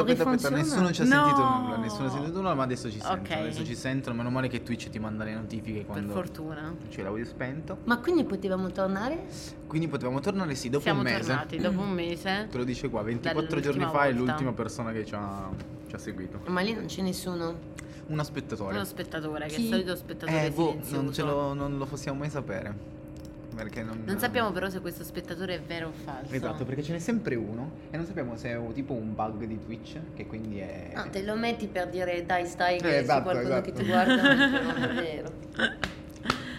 Aspetta, aspetta, aspetta, nessuno ci ha No. sentito nulla, nessuno ha sentito nulla, ma adesso ci sentono, Ok. adesso ci sentono, meno male che Twitch ti manda le notifiche Per quando fortuna. c'è l'audio spento. Ma quindi potevamo tornare? Quindi potevamo tornare sì, dopo Siamo un mese. tornati dopo un mese. Te lo dice qua, 24 giorni fa è volta. l'ultima persona che ci ha, ci ha seguito. Ma lì non c'è nessuno. Un spettatore. Uno spettatore, che è Chi? il solito spettatore Eh, boh, non, ce lo, non lo possiamo mai sapere. Perché non... Non sappiamo però se questo spettatore è vero o falso. Esatto, perché ce n'è sempre uno e non sappiamo se è tipo un bug di Twitch, che quindi è... Ah, te lo metti per dire dai stai che Eh, esatto, qualcuno esatto. che ti guarda, ma non è vero.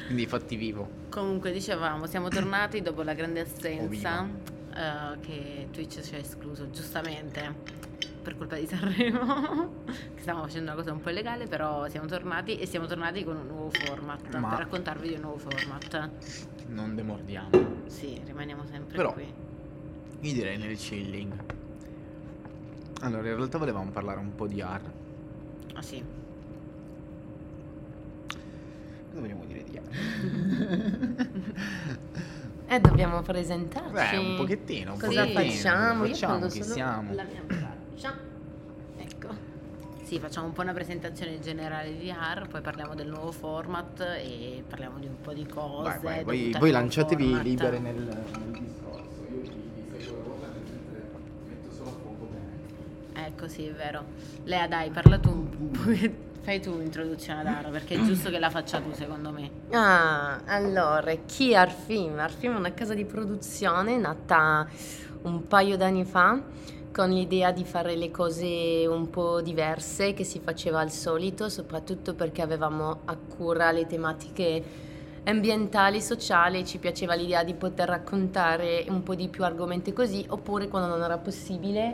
Quindi fatti vivo. Comunque dicevamo, siamo tornati dopo la grande assenza eh, che Twitch ci ha escluso giustamente per colpa di Sanremo, che stavamo facendo una cosa un po' illegale, però siamo tornati e siamo tornati con un nuovo format, Ma- per raccontarvi di un nuovo format. Non demordiamo. Sì, rimaniamo sempre Però- qui. Io direi nel chilling. Allora, in realtà volevamo parlare un po' di AR. Ah sì. Cosa vogliamo dire di AR? E dobbiamo presentarci. Beh, un pochettino, un Cosa pochettino. facciamo? Io Facciamo prendo chi siamo. La mia braccia. Ecco. Sì, facciamo un po' una presentazione generale di AR, poi parliamo del nuovo format e parliamo di un po' di cose. Vai, vai, voi, voi lanciatevi format. libere nel, nel discorso. Io vi, seguo mentre metto solo a fuoco bene. Ecco, sì, è vero. Lea, dai, parla tu un po'. Fai tu l'introduzione ad AR, perché è giusto che la faccia tu, secondo me. Ah, allora, chi è Arfim? Arfim è una casa di produzione nata un paio d'anni fa con l'idea di fare le cose un po' diverse che si faceva al solito, soprattutto perché avevamo a cura le tematiche ambientali, sociali, ci piaceva l'idea di poter raccontare un po' di più argomenti così, oppure quando non era possibile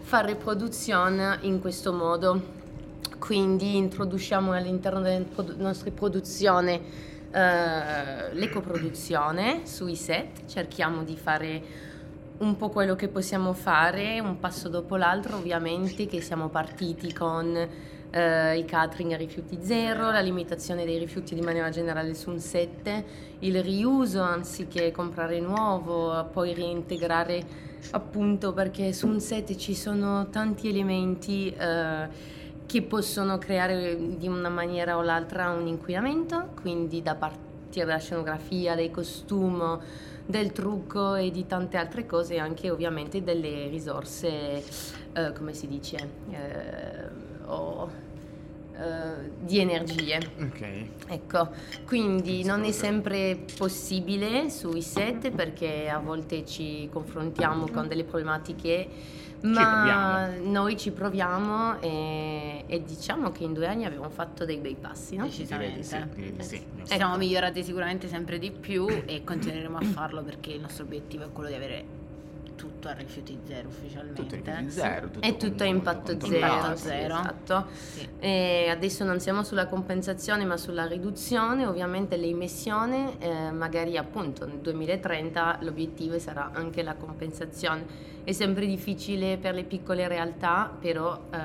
fare produzione in questo modo. Quindi introduciamo all'interno delle produ- nostre produzioni eh, l'ecoproduzione sui set, cerchiamo di fare un po' quello che possiamo fare, un passo dopo l'altro ovviamente, che siamo partiti con eh, i catering a rifiuti zero, la limitazione dei rifiuti di maniera generale su un set, il riuso anziché comprare nuovo, poi reintegrare appunto perché su un set ci sono tanti elementi eh, che possono creare di una maniera o l'altra un inquinamento, quindi da partire dalla scenografia, dai costumi, del trucco e di tante altre cose, anche ovviamente delle risorse, eh, come si dice, eh, o, eh, di energie. Ok. Ecco, quindi non è sempre possibile sui set perché a volte ci confrontiamo con delle problematiche, ma noi ci proviamo e, e diciamo che in due anni abbiamo fatto dei bei passi, no? Direi di sì, Decisamente. direi di sì. Ci siamo migliorati sicuramente sempre di più e continueremo a farlo perché il nostro obiettivo è quello di avere tutto a rifiuti zero ufficialmente. Tutto rifiuti zero, tutto È tutto a impatto molto zero. sì, zero. Esatto. Sì. E adesso non siamo sulla compensazione ma sulla riduzione, ovviamente le emissioni, eh, magari appunto nel 2030 l'obiettivo sarà anche la compensazione. È sempre difficile per le piccole realtà, però eh,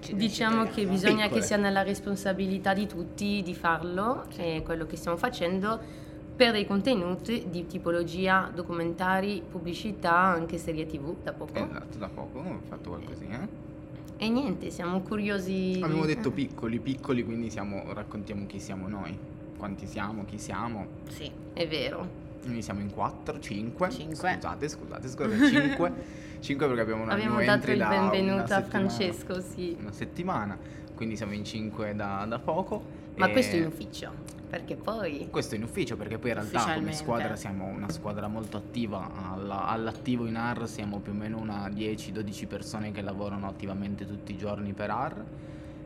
Ci diciamo che bisogna Piccole. che sia nella responsabilità di tutti di farlo e quello che stiamo facendo per dei contenuti di tipologia documentari, pubblicità, anche serie tv da poco. Esatto, da poco ho fatto qualcosina. eh. E niente, siamo curiosi. Abbiamo detto piccoli, piccoli, quindi siamo, raccontiamo chi siamo noi. Quanti siamo, chi siamo. Sì. È vero. Quindi siamo in 4, 5. Cinque. Scusate, scusate, scusate, 5. 5 perché abbiamo una Abbiamo dato il da benvenuto a Francesco, sì. Una settimana, quindi siamo in 5 da, da poco. Ma e- questo in ufficio, perché poi... Questo in ufficio perché poi in realtà come squadra siamo una squadra molto attiva, alla- all'attivo in AR siamo più o meno una 10-12 persone che lavorano attivamente tutti i giorni per AR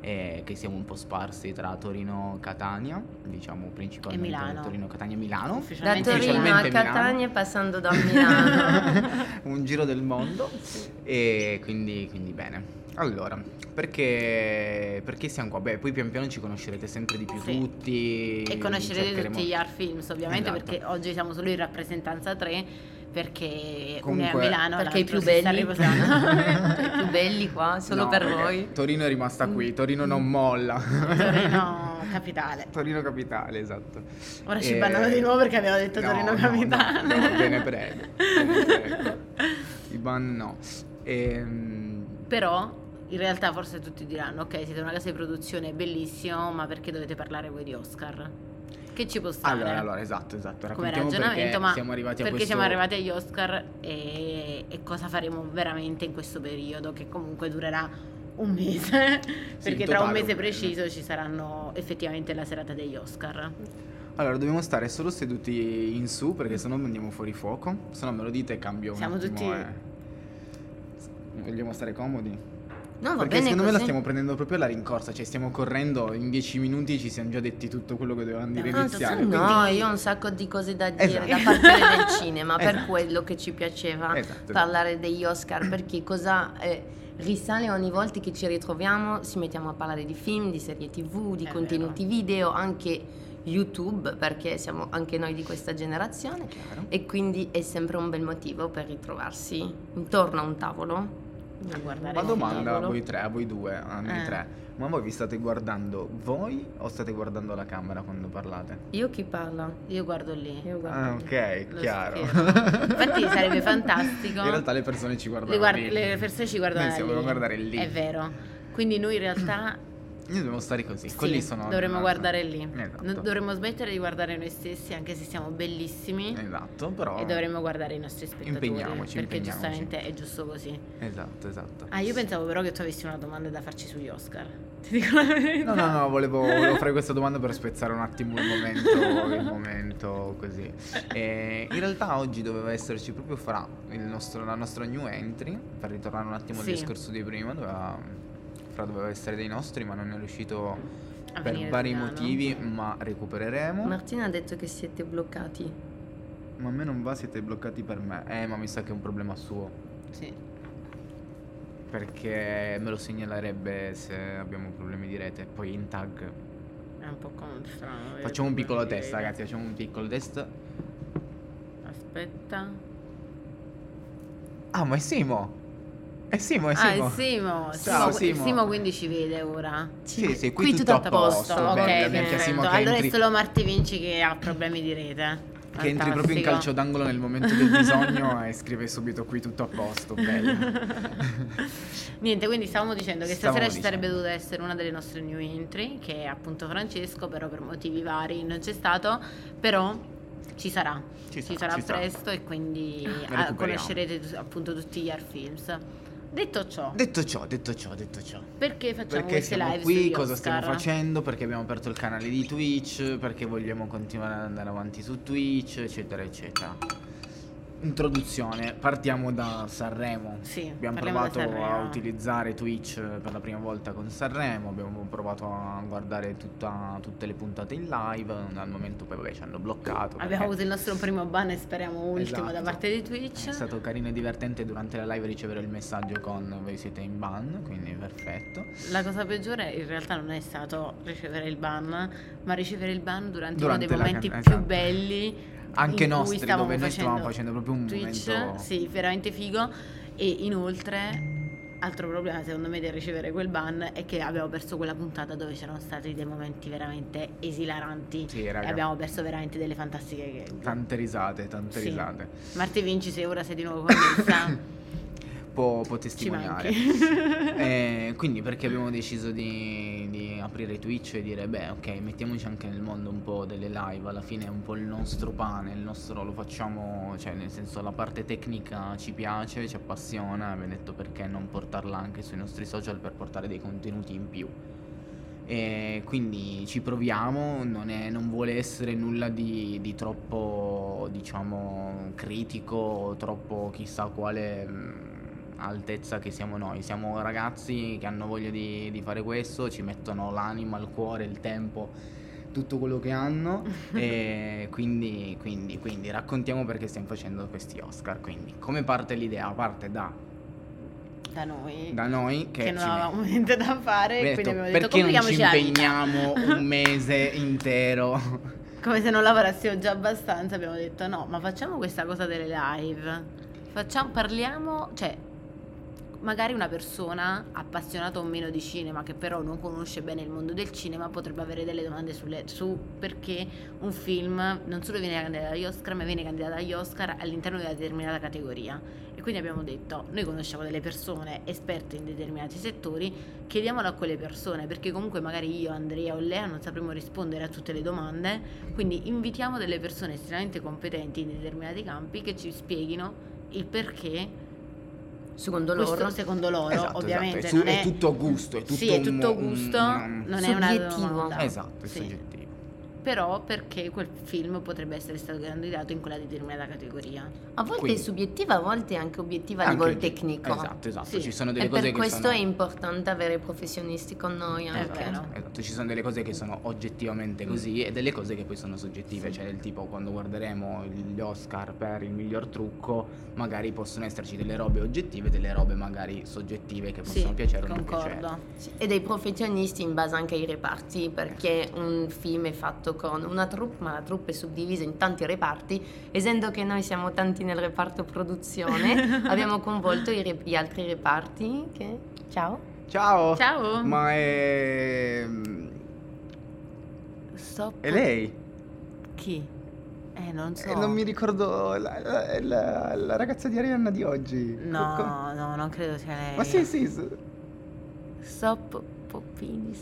e che siamo un po' sparsi tra Torino e Catania, diciamo principalmente Milano. Torino, Catania e Milano. Da Torino a ufficialmente Milano. Catania passando da Milano. un giro del mondo e quindi, quindi bene. Allora, perché, perché siamo qua? Beh, poi pian piano ci conoscerete sempre di più Sì. tutti. E conoscerete cercheremo- tutti gli art films, ovviamente, Esatto. perché oggi siamo solo in rappresentanza 3 perché Comunque- uno è a Milano, perché i più belli, i più belli qua, solo No, per voi. Torino è rimasta qui, Torino non molla. Torino capitale. Torino capitale, esatto. Ora ci Eh, bannano di nuovo perché abbiamo detto no, Torino no, capitale. No, no, ve ne prego. ve ne prego. I ban no. Ehm, però in realtà forse tutti diranno ok siete una casa di produzione bellissimo ma perché dovete parlare voi di Oscar? Che ci può stare? Allora, allora, esatto, esatto. come ragionamento, perché ma siamo arrivati a perché questo... siamo arrivati agli Oscar e, e cosa faremo veramente in questo periodo che comunque durerà un mese perché in tra un mese un preciso ci saranno effettivamente la serata degli Oscar Allora, dobbiamo stare solo seduti in su perché sennò andiamo fuori fuoco. Se no me lo dite e cambio un Siamo attimo, tutti- eh. Vogliamo stare comodi? No, va Perché bene secondo me così. la stiamo prendendo proprio alla rincorsa, cioè stiamo correndo in dieci minuti ci siamo già detti tutto quello che dovevamo dire No, iniziale. no, quindi- io ho un sacco di cose da dire Esatto. da parte del cinema, per Esatto. quello che ci piaceva Esatto. parlare degli Oscar, perché cosa eh, risale ogni volta che ci ritroviamo, si mettiamo a parlare di film, di serie tv, di È contenuti video, anche YouTube, perché siamo anche noi di questa generazione Chiaro. e quindi è sempre un bel motivo per ritrovarsi intorno a un tavolo. Ma domanda a voi tre, a voi due, a noi Eh. tre. Ma voi vi state guardando voi o state guardando la camera quando parlate? Io chi parla? io guardo lì Io guardo. Ah, lì. ok, Lo chiaro. Infatti sarebbe fantastico. In realtà le persone ci guardano le, guard- lì. le persone ci guardano Noi siamo lì. guardare lì. È vero. Quindi noi in realtà Noi dobbiamo stare così. sì, Quelli sono dovremmo guardare lì. Esatto. Dovremmo smettere di guardare noi stessi anche se siamo bellissimi Esatto, però e dovremmo guardare i nostri spettatori Impegniamoci, perché impegniamoci. giustamente è giusto così. Esatto, esatto. Ah, io pensavo però che tu avessi una domanda da farci sugli Oscar. Ti dico la verità. No, no, no, volevo, volevo fare questa domanda per spezzare un attimo il momento, il momento così. E in realtà oggi doveva esserci proprio fra il nostro- la nostra new entry, per ritornare un attimo Sì. al discorso di prima, doveva, fra doveva essere dei nostri, ma non è riuscito A per vari motivi, ma recupereremo. Martina ha detto che siete bloccati. Ma a me non va, siete bloccati per me. Eh, ma mi sa che è un problema suo. Sì. Perché me lo segnalerebbe se abbiamo problemi di rete. Poi in tag. È un po' com- strano. Facciamo un piccolo test, ragazzi. Facciamo un piccolo test. Aspetta. Ah, ma è Simo! È Simo, è Ah, Simo. è Simo. Ciao, Simo, Simo. Quindi ci vede ora. Sì, sì, qui, tutto, a posto. ok, bella, minchia, perfetto. Allora entri, è solo Marti Vinci che ha problemi di rete. che entri proprio in Fantastico. calcio d'angolo nel momento del bisogno e scrive subito qui tutto a posto, bello. Niente, quindi stavamo dicendo che Stavamo stasera ci dicendo. sarebbe dovuta essere una delle nostre new entry, che è appunto Francesco, però per motivi vari non c'è stato, però ci sarà. Ci Ci, sarà, sarà ci sarà. presto e quindi ah, recuperiamo. conoscerete appunto tutti gli art films. Detto ciò, Detto ciò, detto ciò, detto ciò. perché facciamo Perché queste siamo live qui, cosa stiamo facendo, perché abbiamo aperto il canale di Twitch, perché vogliamo continuare ad andare avanti su Twitch, eccetera, eccetera. Introduzione, partiamo da Sanremo. Sì, Abbiamo da provato a utilizzare Twitch per la prima volta con Sanremo, abbiamo provato a guardare tutta- tutte le puntate in live, al momento poi vabbè ci hanno bloccato. Abbiamo perché avuto il nostro primo ban e speriamo ultimo da Esatto. parte di Twitch. È stato carino e divertente durante la live ricevere il messaggio con voi siete in ban, quindi perfetto. La cosa peggiore in realtà non è stato ricevere il ban, ma ricevere il ban durante, Durante uno dei momenti can- più esatto. belli. Anche nostri, dove noi stavamo facendo proprio un Twitch, momento... sì, veramente figo. E inoltre, altro problema secondo me del ricevere quel ban è che abbiamo perso quella puntata dove c'erano stati dei momenti veramente esilaranti. Sì, E raga. abbiamo perso veramente delle fantastiche che... Tante risate, tante Sì. risate. Marti Vinci, se ora sei di nuovo connessa, Può, può testimoniare. Eh, quindi perché abbiamo deciso di, di aprire Twitch e dire beh ok mettiamoci anche nel mondo un po' delle live alla fine è un po' il nostro pane il nostro lo facciamo cioè nel senso la parte tecnica ci piace ci appassiona abbiamo detto perché non portarla anche sui nostri social per portare dei contenuti in più e quindi ci proviamo non, è- non vuole essere nulla di, di troppo diciamo critico troppo chissà quale altezza che siamo noi. Siamo ragazzi che hanno voglia di, di fare questo ci mettono l'anima il cuore il tempo tutto quello che hanno. E quindi, quindi, quindi raccontiamo perché stiamo facendo questi Oscar. Quindi come parte l'idea? Parte da, da noi. da noi che, che non avevamo niente da fare, abbiamo quindi detto, abbiamo detto perché non ci impegniamo un mese intero? Come se non lavorassimo già abbastanza, abbiamo detto no, ma facciamo questa cosa delle live. Facciamo, parliamo, cioè, magari una persona appassionata o meno di cinema che però non conosce bene il mondo del cinema potrebbe avere delle domande sulle, su perché un film non solo viene candidato agli Oscar ma viene candidato agli Oscar all'interno di una determinata categoria. E quindi abbiamo detto noi conosciamo delle persone esperte in determinati settori chiediamolo a quelle persone perché comunque magari io, Andrea o Lea non sapremo rispondere a tutte le domande. Quindi invitiamo delle persone estremamente competenti in determinati campi che ci spieghino il perché Secondo questo loro. secondo loro, Esatto, ovviamente. esatto, è, è, tutto gusto, è tutto sì, è un- tutto un- gusto, un- non è Soggettivo. domanda. Esatto, è Sì. soggettivo. Però perché quel film potrebbe essere stato candidato in quella determinata categoria. A volte Quindi- è subiettiva, a volte è anche obiettiva a Anche- livello tecnico. Esatto, esatto, Sì. ci sono E delle cose per che questo sono è importante avere professionisti con noi È anche. vero. Esatto, ci sono delle cose che sono oggettivamente Mm. così e delle cose che poi sono soggettive, cioè del tipo quando guarderemo gli Oscar per il miglior trucco, magari possono esserci delle robe oggettive e delle robe magari soggettive che possono Sì, piacere o non piacere. concordo. Sì, E dei professionisti in base anche ai reparti, perché un film è fatto con una troupe, ma la troupe è suddivisa in tanti reparti. Essendo che noi siamo tanti nel reparto produzione, abbiamo coinvolto re- gli altri reparti che... Ciao. Ciao! Ciao. Ma è... Stop. è lei? Chi? Eh, non so. Eh, non mi ricordo la, la- la- la ragazza di Arianna di oggi. No, Co- no, non credo sia lei. Ma sì, sì, sì. Stop Poppini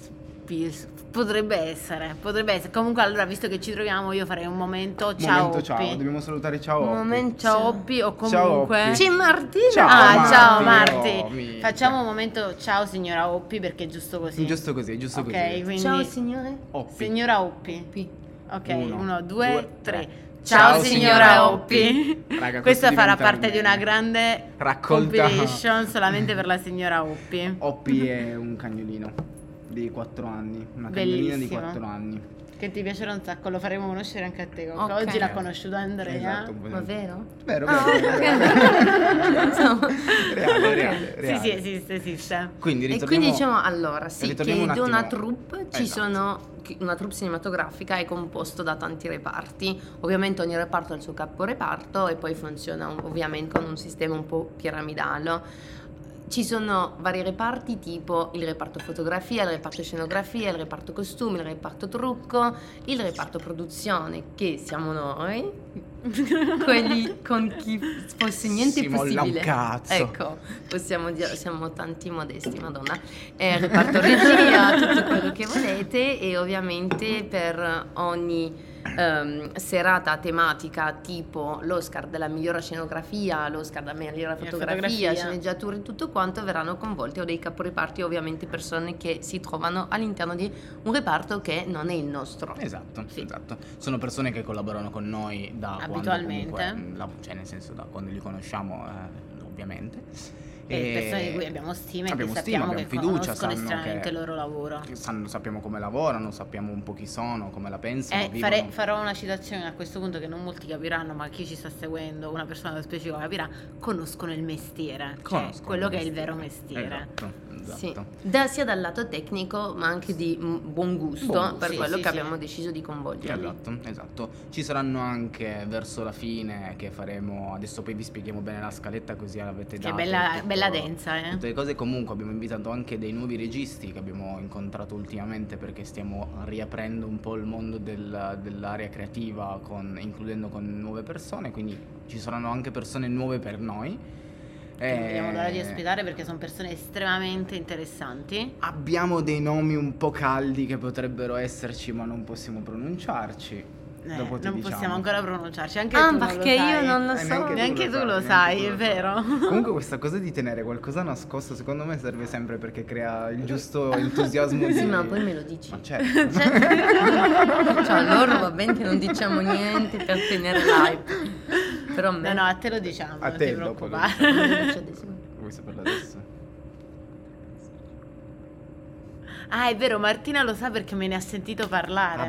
Spears. Potrebbe essere, potrebbe essere. Comunque, allora, visto che ci troviamo, io farei un momento. Ciao, Momento, ciao, Oppi. dobbiamo salutare ciao. Un Oppi. momento. Ciao, Oppi, o comunque. Oppi. C'è Martina! Ciao, ah, Marti. ciao Oh, Marti. minchia. Facciamo un momento. Ciao, signora Oppi, perché è giusto così. Giusto così, giusto ok, così. quindi. Ciao signore. Oppi. Signora Oppi. P. Ok, Uno, uno, due, due, tre. tre. Ciao, Ciao, signora Oppi. Raga, Questa questo farà parte di una grande Raccolta. compilation solamente per la signora Oppi. Oppi è un cagnolino di 4 anni, una cagnolina di Bellissimo. 4 anni. Che ti piacerà un sacco, lo faremo conoscere anche a te. Coco. Ok. Oggi l'ha conosciuto Andrea. Esatto, Ma vero? Vero, Ah, vero, ok. vero. Insomma. Reale, reale, Sì, reale. sì, esiste, esiste. Quindi E quindi diciamo allora sì che un in una troupe ci Esatto. sono una troupe cinematografica è composto da tanti reparti ovviamente ogni reparto ha il suo caporeparto e poi funziona un- ovviamente con un sistema un po' piramidale ci sono vari reparti tipo il reparto fotografia, il reparto scenografia, il reparto costumi, il reparto trucco, il reparto produzione che siamo noi, quelli con chi fosse niente Si molla un possibile. cazzo. Ecco, possiamo dire, siamo tanti modesti, madonna. Eh, reparto regia, tutto quello che volete e ovviamente per ogni ehm, serata tematica tipo l'Oscar della migliore scenografia, l'Oscar della migliore fotografia, fotografia. sceneggiature e tutto quanto verranno coinvolti o dei caporeparti ovviamente persone che si trovano all'interno di un reparto che non è il nostro. Esatto, Sì. esatto. Sono persone che collaborano con noi da quando Abitualmente. comunque, mh, la- cioè nel senso da quando li conosciamo, eh, ovviamente. E persone di cui abbiamo stima e abbiamo che stima, abbiamo fiducia, conoscono sanno estremamente che- il loro lavoro. sanno- sappiamo come lavorano, sappiamo un po' chi sono, come la pensano, Eh, fare- farò una citazione a questo punto che non molti capiranno, ma chi ci sta seguendo, una persona specifica capirà, conoscono il mestiere, cioè Conoscono quello il che è il mestiere. vero mestiere. Esatto, esatto. Sì, da- sia dal lato tecnico ma anche di buon gusto Buon per Sì, quello sì, che abbiamo deciso di coinvolgerli. Esatto, esatto. Ci saranno anche verso la fine che faremo, adesso poi vi spieghiamo bene la scaletta così l'avete Che dato. è bella, tutto- bella densa, eh. Tutte le cose comunque abbiamo invitato anche dei nuovi registi che abbiamo incontrato ultimamente perché stiamo riaprendo un po' il mondo del- dell'area creativa con- includendo con nuove persone, quindi ci saranno anche persone nuove per noi. Eh, vediamo l'ora di ospitare perché sono persone estremamente interessanti. Abbiamo dei nomi un po' caldi che potrebbero esserci ma non possiamo pronunciarci. Eh, Dopo ti non diciamo. possiamo ancora pronunciarci, anche Ah, tu non lo perché io sai. non lo Eh, so. neanche tu Neanche lo tu sai, lo neanche sai, tu è vero? Comunque questa cosa di tenere qualcosa nascosto secondo me serve sempre perché crea il giusto entusiasmo di... Sì, ma poi me lo dici. Ma certo. Cioè, a loro va bene che non diciamo niente per tenere l'hype. Però a me No, no, a te lo diciamo, A non te ti preoccupare. non adesso. Vuoi saperlo adesso? Ah, è vero, Martina lo sa perché me ne ha sentito parlare. Ah,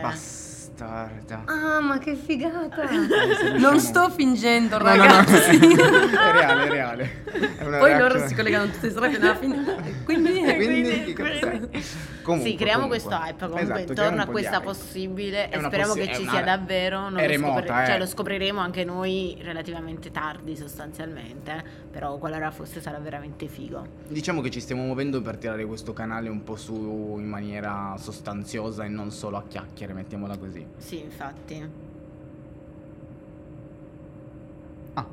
tarda. Ah, ma che figata! Eh, Non sto fingendo, No, no, no, ragazzi. è reale, è reale. È una Poi loro reaction- si collegano tutte le storie fino alla fine. Quindi, quindi, quindi- quindi- Comunque, sì, creiamo comunque. questo hype comunque Esatto, intorno a questa possibile e speriamo possi- che ci una- sia davvero. Non è lo remota, scopre- eh. Cioè, lo scopriremo anche noi relativamente tardi sostanzialmente. Però qualora fosse sarà veramente figo. Diciamo che ci stiamo muovendo per tirare questo canale un po' su in maniera sostanziosa e non solo a chiacchiere, mettiamola così. Sì, infatti. Ah,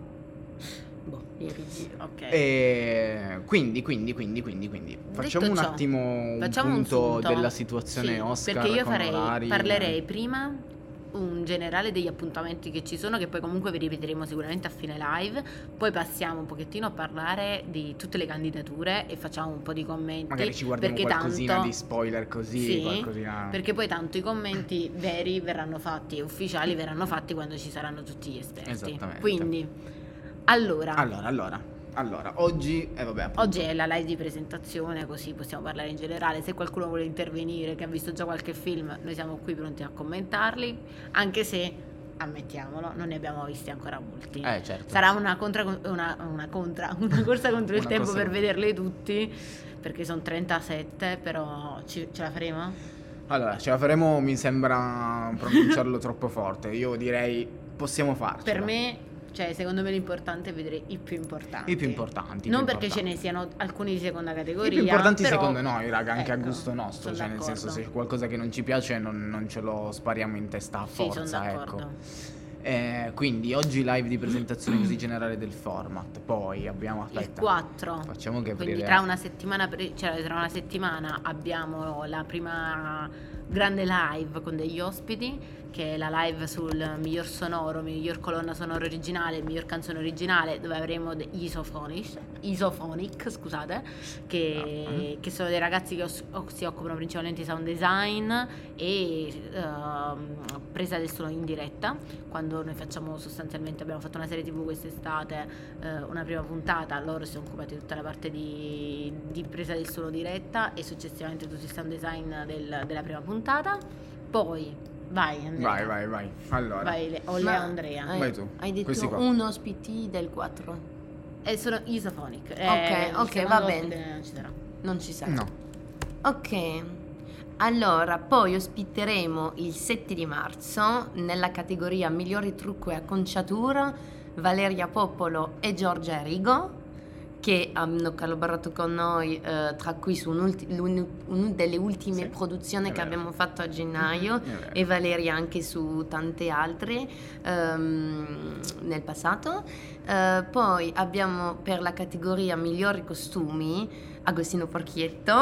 Boh, ieri gi- ok. e quindi, quindi, quindi, quindi, quindi. Facciamo un ciò, attimo un Facciamo un punto sunto. della situazione Sì, Oscar Perché io con farei, orari. parlerei prima un generale degli appuntamenti che ci sono, che poi comunque vi ripeteremo sicuramente a fine live. Poi passiamo un pochettino a parlare di tutte le candidature e facciamo un po' di commenti. Magari ci guardiamo perché qualcosina tanto, di spoiler così, Sì, qualcosina... Perché poi tanto i commenti veri verranno fatti e ufficiali verranno fatti quando ci saranno tutti gli esperti. Esattamente. Quindi, allora, Allora, allora, allora, oggi... Eh vabbè, Oggi è la live di presentazione, così possiamo parlare in generale. Se qualcuno vuole intervenire, che ha visto già qualche film, noi siamo qui pronti a commentarli, anche se, ammettiamolo, non ne abbiamo visti ancora molti. Eh, certo. Sarà una, contra, una, una contra- una corsa contro il tempo per vederli tutti, perché sono 37, però ci- ce la faremo? Allora, ce la faremo, mi sembra pronunciarlo troppo forte. Io direi possiamo farcela. Per me, cioè, secondo me l'importante è vedere i più importanti. I più importanti. Non più perché ce importanti. ne siano alcuni di seconda categoria. I più importanti però- secondo noi, raga, anche a Ecco, gusto nostro. Cioè, nel senso, d'accordo. se c'è qualcosa che non ci piace, non, non ce lo spariamo in testa a Sì, forza. d'accordo. ecco. Eh, quindi oggi live di presentazione così generale del format. Poi abbiamo Il aspetta. 4. Facciamo che Quindi aprire- tra una settimana, pre- cioè tra una settimana abbiamo la prima grande live con degli ospiti, che è la live sul miglior sonoro, miglior colonna sonora originale, miglior canzone originale, dove avremo degli Isophonic, Isophonic scusate, che, che sono dei ragazzi che os- si occupano principalmente di sound design e ehm, presa del suono in diretta, quando noi facciamo sostanzialmente, abbiamo fatto una serie tv quest'estate, eh, una prima puntata, loro si sono occupati di tutta la parte di, di presa del suono diretta e successivamente tutto il sound design del- della prima puntata. Poi, vai Andrea. Vai, vai, vai. Allora. Vai, Le- o Ma- Andrea. Hai, Vai tu. hai detto un ospiti del 4. E sono Isophonic. Eh, Ok, va bene. non ci sarà. Non ci sarà. No. Ok. Allora, poi ospiteremo il 7 di marzo nella categoria migliori trucco e acconciatura Valeria Popolo e Giorgia Rigo che hanno collaborato con noi eh, tra cui su una delle ultime Sì, produzioni che abbiamo fatto a gennaio È vero. e Valeria anche su tante altre ehm, nel passato. Eh, poi abbiamo per la categoria migliori costumi Agostino Porchietto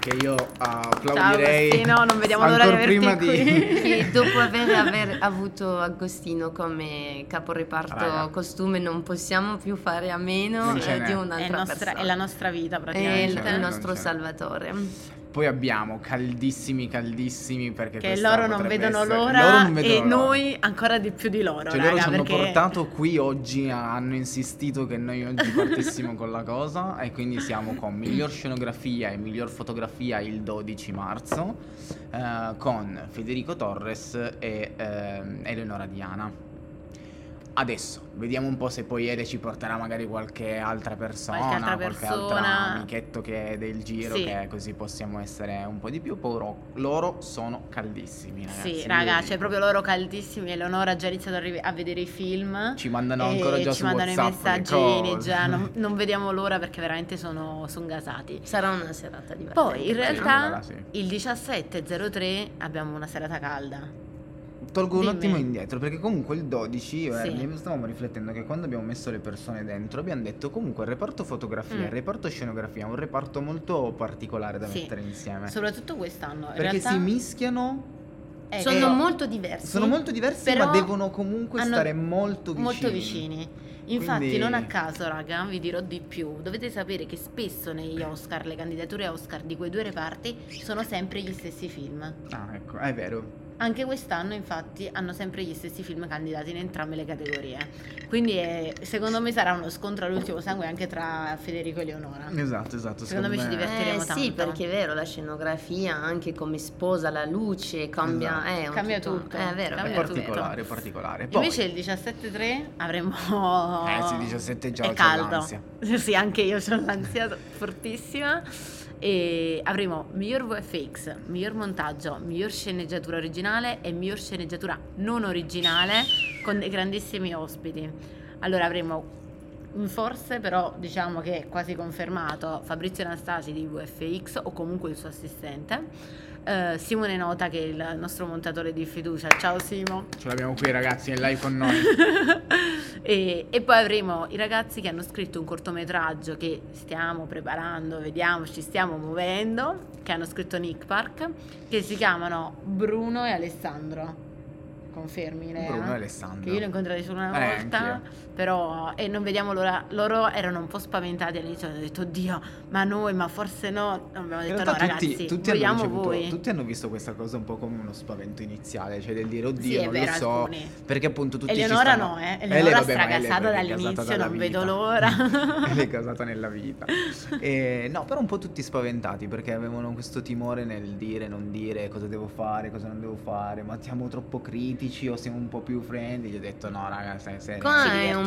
Che io Ciao applaudirei. Agostino, non vediamo l'ora di averti di. che dopo aver, aver avuto Agostino come caporeparto Raga. costume non possiamo più fare a meno eh, di È, un'altra nostra- persona. è la nostra vita È praticamente. il, Non ce il nostro salvatore. Poi abbiamo caldissimi, caldissimi perché che loro non vedono essere- l'ora loro non vedono e l'ora. noi ancora di più di loro. Cioè raga, loro ci hanno perché... portato qui oggi, hanno insistito che noi oggi partissimo con la cosa e quindi siamo con miglior scenografia e miglior fotografia il 12 marzo eh, con Federico Torres e ehm, Eleonora Diana. Adesso vediamo un po' se poi Ele ci porterà magari qualche altra persona, Qualche altra qualche persona. altra amichetto che è del giro, Sì. che così possiamo essere un po' di più. Poi loro- sono caldissimi, ragazzi. Sì, raga, dico. proprio loro caldissimi. Eleonora ha già iniziato a, vedere i film. Ci mandano ancora già ci su mandano i WhatsApp le messaggini già. Non, non vediamo l'ora perché veramente sono, sono gasati. Sarà una serata divertente. Poi in realtà sì. il 17.03 abbiamo una serata calda. Tolgo un Dimmi. attimo indietro perché comunque il 12 io e Sì. Stavamo riflettendo che quando abbiamo messo le persone dentro abbiamo detto comunque il reparto fotografia, Mm. il reparto scenografia è un reparto molto particolare da Sì. mettere insieme. Soprattutto quest'anno. In perché realtà, si mischiano, ecco, Sono molto diversi. sono molto diversi ma devono comunque stare molto vicini. molto vicini. Infatti, Quindi- non a caso, raga, vi dirò di più. Dovete sapere che spesso negli Oscar, le candidature Oscar di quei due reparti sono sempre gli stessi film. Ah ecco, è vero. Anche quest'anno, infatti, hanno sempre gli stessi film candidati in entrambe le categorie. Quindi, è- secondo me, sarà uno scontro all'ultimo sangue anche tra Federico e Leonora. Esatto, esatto. Secondo me ci divertiremo Eh, tanto. sì, perché è vero, la scenografia, anche come sposa la luce, cambia, Esatto. è un Cambia tutto. È vero, È Cambia tutto. particolare, è particolare. Poi, Invece il 17-3 avremo... Eh sì, 17 già è caldo. l'ansia. Sì, anche io ho l'ansia fortissima. E avremo miglior VFX, miglior montaggio, miglior sceneggiatura originale e miglior sceneggiatura non originale con dei grandissimi ospiti. Allora avremo forse però diciamo che è quasi confermato Fabrizio Anastasi di VFX o comunque il suo assistente. Eh, Simone Nota che è il nostro montatore di fiducia. Ciao Simo. Ce l'abbiamo qui ragazzi in live con noi. e, e poi avremo i ragazzi che hanno scritto un cortometraggio che stiamo preparando, vediamo, ci stiamo muovendo, che hanno scritto Nick Park, che si chiamano Bruno e Alessandro. Confermi, Lea? Bruno e Alessandro. Che io li ho incontrati solo una Eh, volta, anch'io. Però e non vediamo l'ora. Loro erano un po' spaventati all'inizio, hanno detto Dio, ma noi, ma forse no. Abbiamo detto no, tutti, ragazzi, tutti hanno vogliamo ricevuto- voi. tutti hanno visto questa cosa un po' come uno spavento iniziale, cioè del dire oddio, Sì, non vero, lo so, alcuni. perché appunto tutti ci Eleonora stanno... no, eh. lei, Eleonora è casata dall'inizio, non vedo l'ora. è casata nella vita. E, no, però un po' tutti spaventati perché avevano questo timore nel dire, non dire cosa devo fare, cosa non devo fare, ma siamo troppo critici o siamo un po' più friendly. Gli ho detto no, raga, stai serio.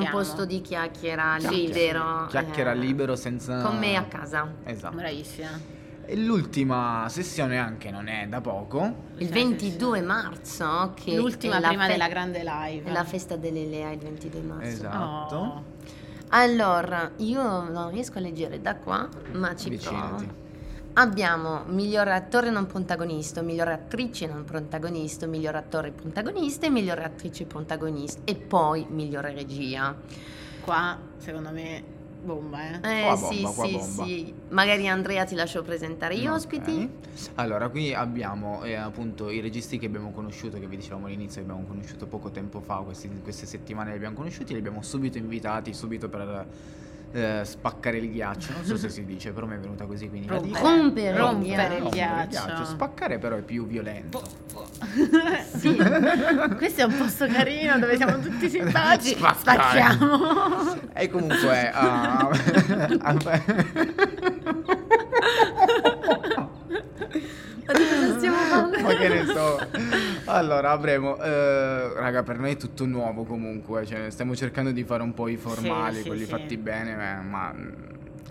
Un posto di chiacchiera Sì, libero. Chiacchiera eh, libero senza... Con me a casa. Esatto. Bravissima. E l'ultima sessione anche non è da poco. Il Sì, 22 marzo, che L'ultima prima fe- della grande live. è la festa delle Lea il 22 marzo. Esatto. Oh. Allora, io non riesco a leggere da qua, ma ci provo. Abbiamo miglior attore non protagonista, miglior attrice non protagonista, miglior attore protagonista e miglior attrice protagonista e poi migliore regia. Qua, secondo me, bomba, eh. Eh Qua sì, bomba, sì, bomba. sì. Magari Andrea ti lascio presentare gli Ok. ospiti. Allora, qui abbiamo eh, appunto i registi che abbiamo conosciuto, che vi dicevamo all'inizio, che abbiamo conosciuto poco tempo fa, questi- queste settimane li abbiamo conosciuti, li abbiamo subito invitati, subito per eh, spaccare il ghiaccio. Non so se si dice, però mi è venuta così, quindi Rompere. Rompere il Rompere il ghiaccio. ghiaccio. Spaccare però è più violento. sì. Questo è un posto carino dove siamo tutti simpatici. Spaccare. Spacchiamo. E comunque... ah, Ma di cosa stiamo parlando? Ma che ne so. Allora, avremo. eh, raga, per noi è tutto nuovo comunque. Cioè, stiamo cercando di fare un po' i formali, sì, quelli sì. fatti bene, ma, ma,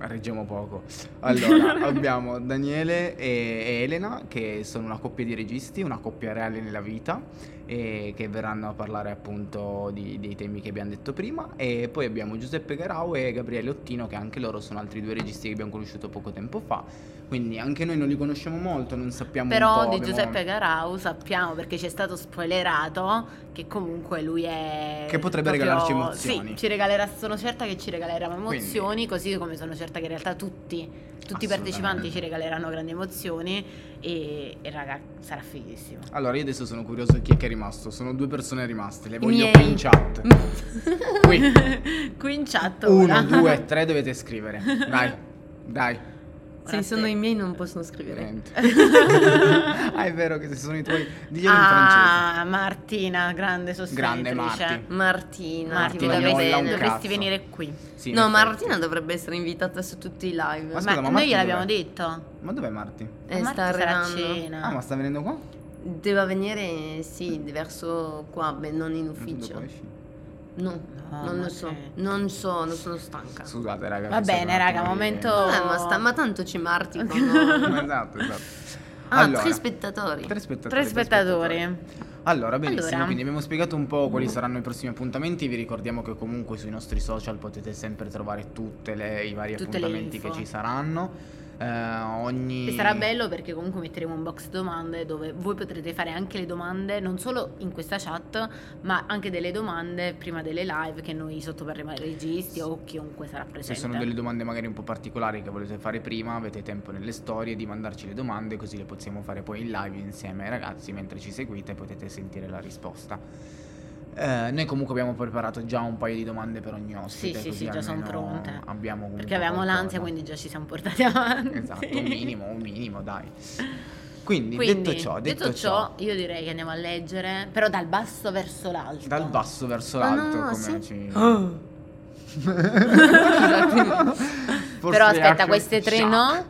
reggiamo poco. Allora, abbiamo Daniele e e Elena, che sono una coppia di registi, una coppia reale nella vita. E che verranno a parlare appunto di- dei temi che abbiamo detto prima. E poi abbiamo Giuseppe Garau e Gabriele Ottino, che anche loro sono altri due registi che abbiamo conosciuto poco tempo fa. Quindi anche noi non li conosciamo molto, non sappiamo Però di abbiamo- Giuseppe Garau sappiamo perché ci è stato spoilerato che comunque lui è Che potrebbe proprio- regalarci emozioni. Sì, ci regalerà, sono certa che ci regalerà emozioni, Quindi- così come sono certa che in realtà tutti, tutti i partecipanti ci regaleranno grandi emozioni e, e raga, sarà fighissimo. Allora, io adesso sono curioso di chi è che è rimasto. Sono due persone rimaste, le voglio miei. qui in chat. Qui. Qui in chat ora. Uno, due, tre dovete scrivere. Dai, dai. Se sono i miei non possono scrivere. Niente. ah, è vero che se sono i tuoi. Diglielo in francese. Ah, Martina, grande sostenitrice. Grande Marti. Martina, Marti, ti non voglio molla dovresti, dovresti venire qui. Sì, No. Martina dovrebbe essere invitata su tutti i live. Ma Ma, scusa, ma noi Marti gliel'abbiamo dov'è? detto. Ma dov'è Marti? Eh, Ma sta Marti sarà a arrivando. cena. Ah, ma sta venendo qua? Deve venire, sì, verso qua, beh, non in ufficio. No, No, non lo so. che- Non so, non sono stanca. Scusate, raga. Va bene, raga, momento- Eh, ma, sta, ma tanto c'è Marti con esatto, esatto. Ah, Allora, tre spettatori. Tre spettatori. Tre spettatori. Allora, benissimo, Allora. quindi abbiamo spiegato un po' quali saranno i prossimi appuntamenti. Vi ricordiamo che comunque sui nostri social potete sempre trovare tutte le, i vari Tutte appuntamenti che ci saranno. Eh, ogni... E sarà bello perché comunque metteremo un box domande dove voi potrete fare anche le domande, non solo in questa chat, ma anche delle domande prima delle live che noi sottoporremo ai registi o chiunque sarà Se presente. sono delle domande magari un po' particolari che volete fare prima, avete tempo nelle storie di mandarci le domande, così le possiamo fare poi in live insieme ai ragazzi mentre ci seguite potete sentire la risposta. Eh, noi comunque abbiamo preparato già un paio di domande per ogni ospite. sì, così sì, già sono pronte. Abbiamo Perché avevamo qualcosa. l'ansia, quindi già ci siamo portati avanti. Esatto, un minimo, un minimo, dai. Quindi, Quindi, detto ciò, detto, ciò, io direi che andiamo a leggere, però dal basso verso l'alto. dal basso verso l'alto, no, come sì. ci... Forse Però aspetta, queste tre shock. no?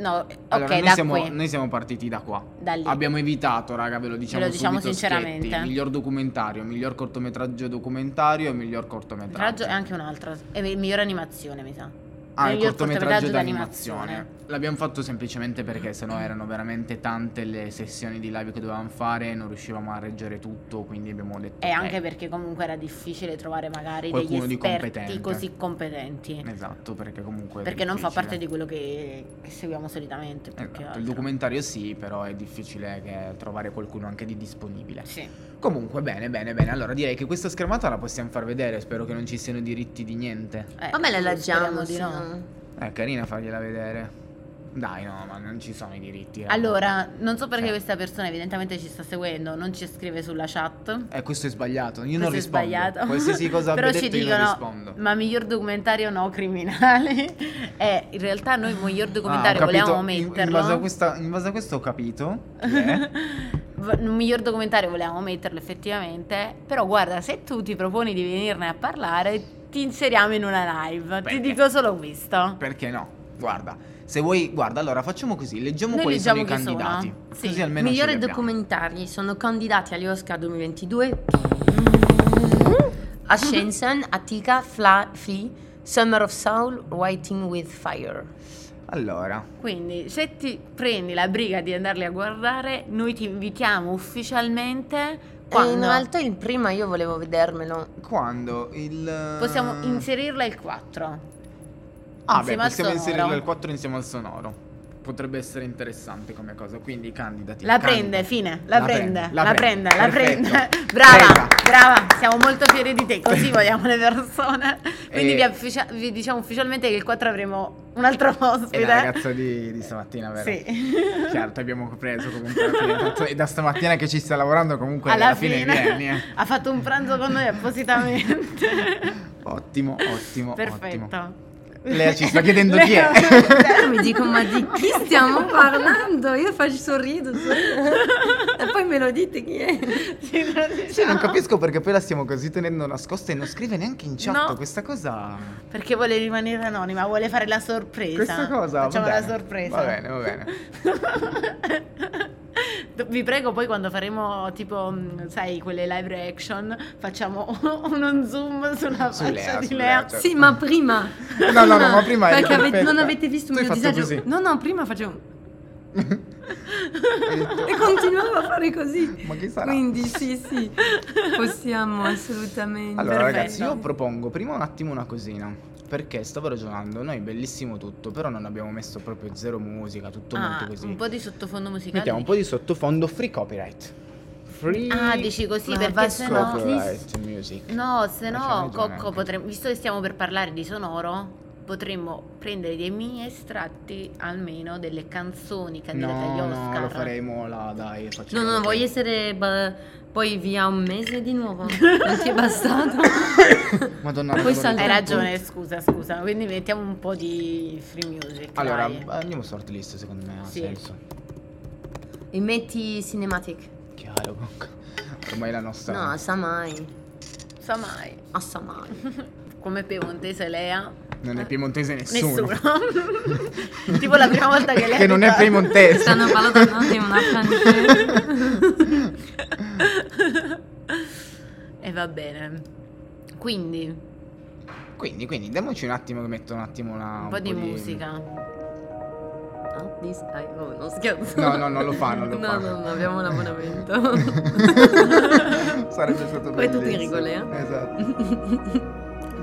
Eh, No, Allora, ok, noi, da siamo, qui. noi siamo partiti da qua. Da. Abbiamo evitato, raga, ve lo diciamo, Ve lo diciamo subito, sinceramente. Schetti, miglior documentario, miglior cortometraggio documentario e miglior Raggio cortometraggio. è anche un altro. È il migliore animazione, mi sa. Ah, il cortometraggio d'animazione. d'animazione. L'abbiamo fatto semplicemente perché sennò erano veramente tante le sessioni di live che dovevamo fare e non riuscivamo a reggere tutto, quindi abbiamo detto E ok. anche perché comunque era difficile trovare magari Qualcuno degli di esperti competente. così competenti. Esatto, perché comunque Perché non fa parte di quello che, che seguiamo solitamente. Esatto, il documentario sì, però è difficile trovare qualcuno anche di disponibile. Sì. Comunque, bene, bene, bene. Allora direi che questa schermata la possiamo far vedere. Spero che non ci siano diritti di niente. Eh, Vabbè, le leggiamo. di sì, no. no. È carina fargliela vedere. Dai, no, ma non ci sono i diritti. Allora, non so perché Cioè. questa persona evidentemente ci sta seguendo, non ci scrive sulla chat. Eh, questo è sbagliato. Io Questo non è rispondo. sbagliato. Qualsiasi cosa Però ci detto dicono, ma miglior documentario no criminali. e in realtà noi miglior Ah, documentario capito. volevamo In- metterlo. In, base a questa- in base a questo ho capito. è. V- Un miglior documentario volevamo metterlo effettivamente, però guarda, se tu ti proponi di venirne a parlare, ti inseriamo in una live. Perché? Ti dico solo questo. Perché no? Guarda, se vuoi, guarda, allora facciamo così, leggiamo Noi quali leggiamo sono i chi sono. candidati. Sì. Così almeno Migliori documentari sono candidati agli Oscar 2022 Ascension, Attica, Fla- Flea, Summer of Soul, Waiting with Fire. Allora, Quindi, se ti prendi la briga di andarli a guardare, noi ti invitiamo ufficialmente E quando in realtà il prima io volevo vedermelo. quando il possiamo inserirla il 4. Ah, beh, possiamo inserirlo il 4 insieme al sonoro. Potrebbe essere interessante come cosa, quindi candidati. La candida. prende, fine, la, prende, la prende, la perfetto. prende. Brava, Presa. brava, siamo molto fieri di te, così vogliamo le persone. Quindi E- vi, ufficia- vi diciamo ufficialmente che il 4 avremo un altro È ospite. la ragazza di, di stamattina, vero? Sì. Certo, abbiamo preso comunque fine. È da stamattina che ci sta lavorando comunque Alla alla fine, vieni. eh. ha fatto un pranzo con noi appositamente. Ottimo, ottimo, Perfetto. ottimo. Lei ci sta chiedendo chi è. Io mi dico, ma di chi stiamo parlando? Io faccio sorrido, sorrido. E poi me lo dite chi è. Sì, diciamo. non capisco perché poi la stiamo così tenendo nascosta e non scrive neanche in chat No. questa cosa. Perché vuole rimanere anonima, vuole fare la sorpresa. Questa cosa Facciamo la sorpresa. Va bene, va bene. Vi prego, poi quando faremo tipo, mh, sai, quelle live reaction, facciamo uno zoom sulla Su faccia Lea, di su Lea. Lea, certo. Sì, ma prima. No, no, no, ma prima Perché perfetta. non avete visto il mio disagio? così. No, no, prima facevo. E continuavo a fare così. Ma chi sarà? Quindi sì, sì, possiamo assolutamente. Allora Perfetto. ragazzi, io propongo prima un attimo una cosina. Perché stavo ragionando, noi bellissimo tutto, però non abbiamo messo proprio zero musica, tutto Ah, molto così. un po' di sottofondo musicale. Mettiamo un po' di sottofondo free copyright. Free Ah, dici così Ma perché se no... copyright music. No, se no, Cocco, potremmo, visto che stiamo per parlare di sonoro, potremmo prendere dei mini estratti almeno delle canzoni candidate agli No, Oscar. no, lo faremo là, dai, no, no, voglio essere ba- poi via un mese di nuovo. Non ti è bastato? Madonna, Poi Hai ragione, scusa, scusa. Quindi mettiamo un po' di free music. Allora, dai. andiamo su Artlist, secondo me ha Sì. senso. E metti cinematic. Chiaro, comunque. Ormai la nostra No, sa mai. sa mai. Assa mai. Come piemontese Lea. Non è piemontese nessuno. Nessuno. tipo la prima volta che Lea che non è piemontese. Stanno parlando di una francese. E va bene. Quindi, Quindi, quindi, diamoci un attimo che metto un attimo una un po' di musica. No, this I- oh, non scherzo. No, no, non lo fa, non lo no, fa. No, no, abbiamo un abbonamento. Sarebbe stato Poi tutti bellissimo. rigoli, eh? Esatto.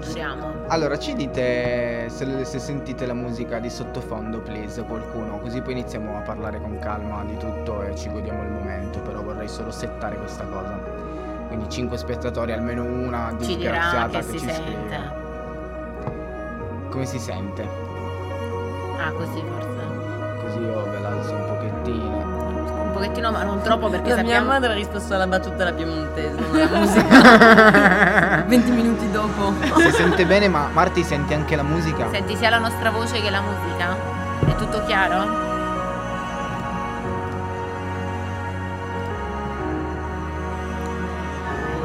Giuriamo. Allora, ci dite se, se sentite la musica di sottofondo, please, qualcuno, così poi iniziamo a parlare con calma di tutto e ci godiamo il momento, però vorrei solo settare questa cosa. Quindi 5 spettatori, almeno una Ci disgraziata che che, si ci sente. scrive. Come si sente? Ah, così forse. Così io ve l'alzo un pochettino un pochettino, ma non troppo perché la sappiamo... mia madre ha risposto alla battuta alla piemontese, la musica 20 minuti dopo. Si sente bene, ma Marti senti anche la musica. Senti sia la nostra voce che la musica. È tutto chiaro?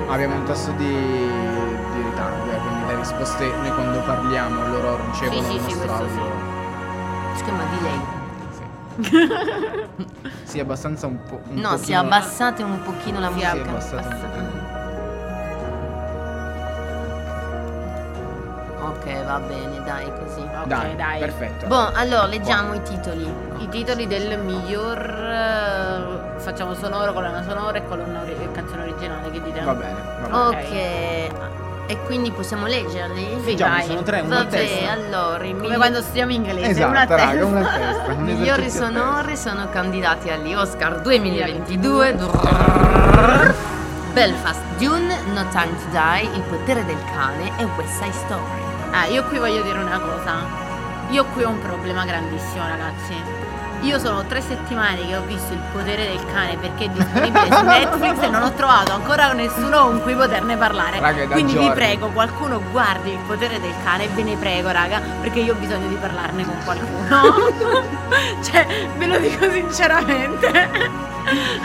Abbiamo un tasso di, di ritardo, eh, quindi le risposte noi quando parliamo loro ricevono sì, il sì, nostro sì, audio. Sì. Schema di lei. sì, abbastanza un po'. Un No, si pochino- abbassate un pochino la Si musica. Sì, abbassate un pochino. Ok, va bene, dai, così. Ok, Dai, dai. perfetto. Boh, allora leggiamo i titoli. I titoli del miglior eh, facciamo sonoro, colonna sonora e colonna ori- canzone originale, che dite? Va bene, va bene. Ok. E quindi possiamo leggerli? Sì, Leggiamo, dai. sono tre, una Vabbè, testa. allora, Come migli- quando studiamo inglese, Esatto, una raga, testa. una testa. un migliori sonori sono candidati agli Oscar 2022. Belfast, Dune, No Time to Die, Il potere del cane e West Side Story. Ah, io qui voglio dire una cosa. Io qui ho un problema grandissimo, ragazzi. Io sono tre settimane che ho visto il potere del cane perché è disponibile su Netflix e non ho trovato ancora nessuno con cui poterne parlare. Raga, Quindi vi giorni. prego, qualcuno guardi il potere del cane e ve ne prego, raga, perché io ho bisogno di parlarne con qualcuno. cioè, ve lo dico sinceramente.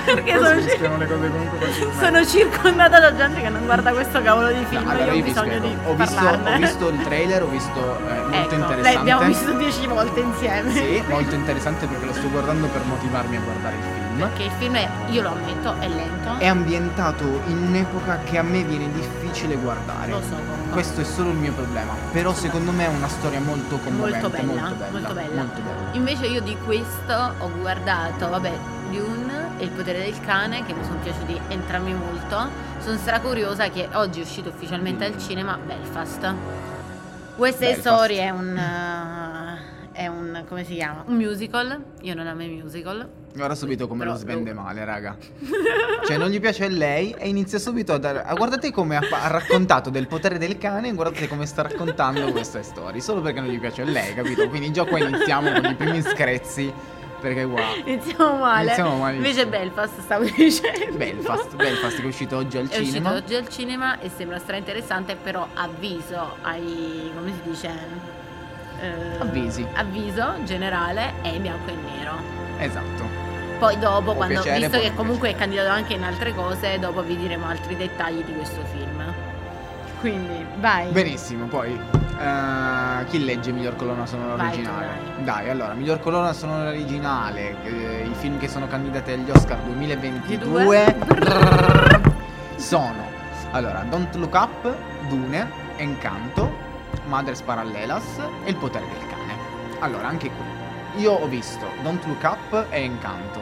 Perché sono, comunque facilmente. sono circondata da gente che non guarda questo cavolo di film. No, allora io ho bisogno di ho visto, ho visto il trailer, ho visto eh, molto ecco, interessante. l'abbiamo visto dieci volte insieme. Sì, molto interessante perché lo sto guardando per motivarmi a guardare il film. Perché il film è, io lo ammetto, è lento. È ambientato in un'epoca che a me viene difficile guardare. Lo so, Coco. Questo è solo il mio problema. Però secondo me è una storia molto commovente, Molto bella, molto bella. molto bella. molto bella. Invece io di questo ho guardato, vabbè, Dune e Il potere del cane, che mi sono piaciuti entrambi molto. Sono stracuriosa che oggi è uscito ufficialmente al cinema Belfast. West Side. Story è un... eh, è un... come si chiama? Un musical. Io non amo i musical. Guarda subito come Però lo svende lo- male, raga. Cioè, non gli piace a lei e inizia subito a dare. Guardate come ha, ha raccontato del potere del cane. e Guardate come sta raccontando questa storia. Solo perché non gli piace a lei, capito? Quindi già qua iniziamo con i primi screzzi. Perché qua. Iniziamo male. Iniziamo malissimo. Invece Belfast stavo dicendo. Belfast, Belfast che è uscito oggi al È cinema. uscito oggi al cinema e sembra stra interessante, però avviso ai. come si dice? Eh, Avvisi. Avviso generale è in bianco e nero. Esatto. Poi dopo, quando, piacere, visto che comunque è candidato anche in altre cose, dopo vi diremo altri dettagli di questo film. Quindi, vai. Benissimo, poi eh, chi legge miglior colonna sonora Vai, originale? dai. Dai, allora, miglior colonna sonora originale, eh, i film che sono candidati agli Oscar 2022 sono allora, Don't Look Up, Dune, Encanto, Madres Parallelas e Il potere del cane. Allora, anche qui io ho visto Don't Look Up e Encanto.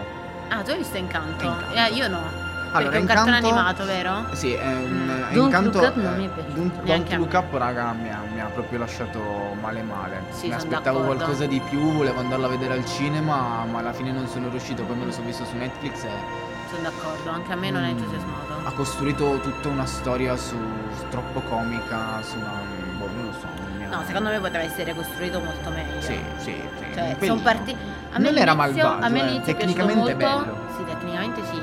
Ah, tu hai visto Incanto? Incanto. Eh, io no. Allora, perché è un cartone Encanto- animato, vero? Sì, è un Mm. Don't Encanto Look Up non mi è piaciuto. Don't, Don't Look. Up, raga, mi ha, mi ha proprio lasciato male male. Sì, mi aspettavo d'accordo. qualcosa di più, volevo andarlo a vedere al cinema, ma alla fine non sono riuscito, poi me lo sono visto su Netflix e Sono d'accordo, anche a me non è Mm. entusiasmato. ha costruito tutta una storia su troppo comica, su una boh, non lo so. No, secondo me poteva essere costruito molto meglio. Sì, sì, sì. Cioè, sono parti. A me Non era malvagio, A me eh, tecnicamente molto. bello. Sì, tecnicamente sì.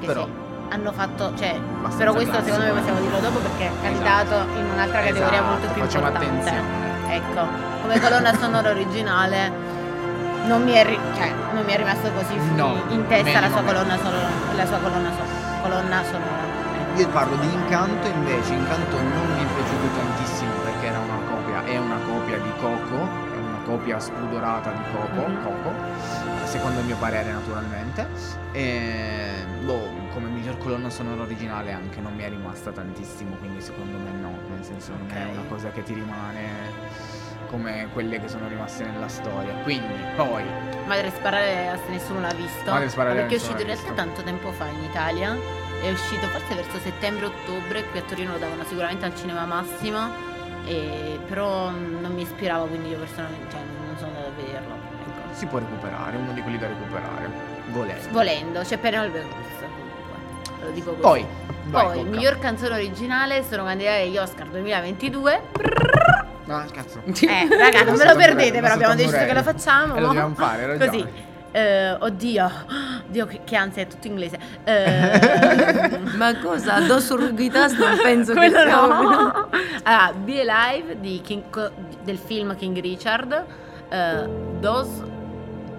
Anche Però- se hanno fatto. Cioè, Abbastanza però questo classico, secondo me possiamo dirlo dopo perché è candidato in un'altra categoria Esatto, molto più facciamo importante. attenzione. Ecco, come colonna sonora originale. Non mi, è ri- cioè, non mi è rimasto così No, in testa la sua colonna sonora. La sua colonna, so- colonna sonora. Io parlo di Incanto invece, Incanto non mi è piaciuto tantissimo perché era una copia, è una copia di Coco, è una copia spudorata di Coco, Mhm. Coco, secondo il mio parere naturalmente. E boh, come miglior colonna sonora originale anche non mi è rimasta tantissimo, quindi secondo me no, nel senso non è una cosa che ti rimane come quelle che sono rimaste nella storia. Quindi, poi Madre Sparare se nessuno l'ha visto. Madre Sparare perché è uscito in realtà tanto tempo fa in Italia. È uscito forse verso settembre-ottobre. Qui a Torino lo davano sicuramente al cinema Massimo. E, però mm, non mi ispirava, quindi io personalmente cioè, non sono andata a vederlo. Si può recuperare, uno di quelli da recuperare, volendo. Volendo, c'è Penelope Cruz comunque. Lo dico così. Poi, vai, Poi, Cocca. miglior canzone originale sono candidati agli Oscar 2022. Ah, cazzo. Eh, raga, non ve sto lo perdete, però abbiamo deciso che lo facciamo. E lo dobbiamo fare, ragione. Così. Eh, oddio, Dio che, che ansia, è tutto inglese. Eh, Ma cosa? Dos Urgitas non penso che quello sia no. Allora, Be Alive di King del film King Richard, eh, Dos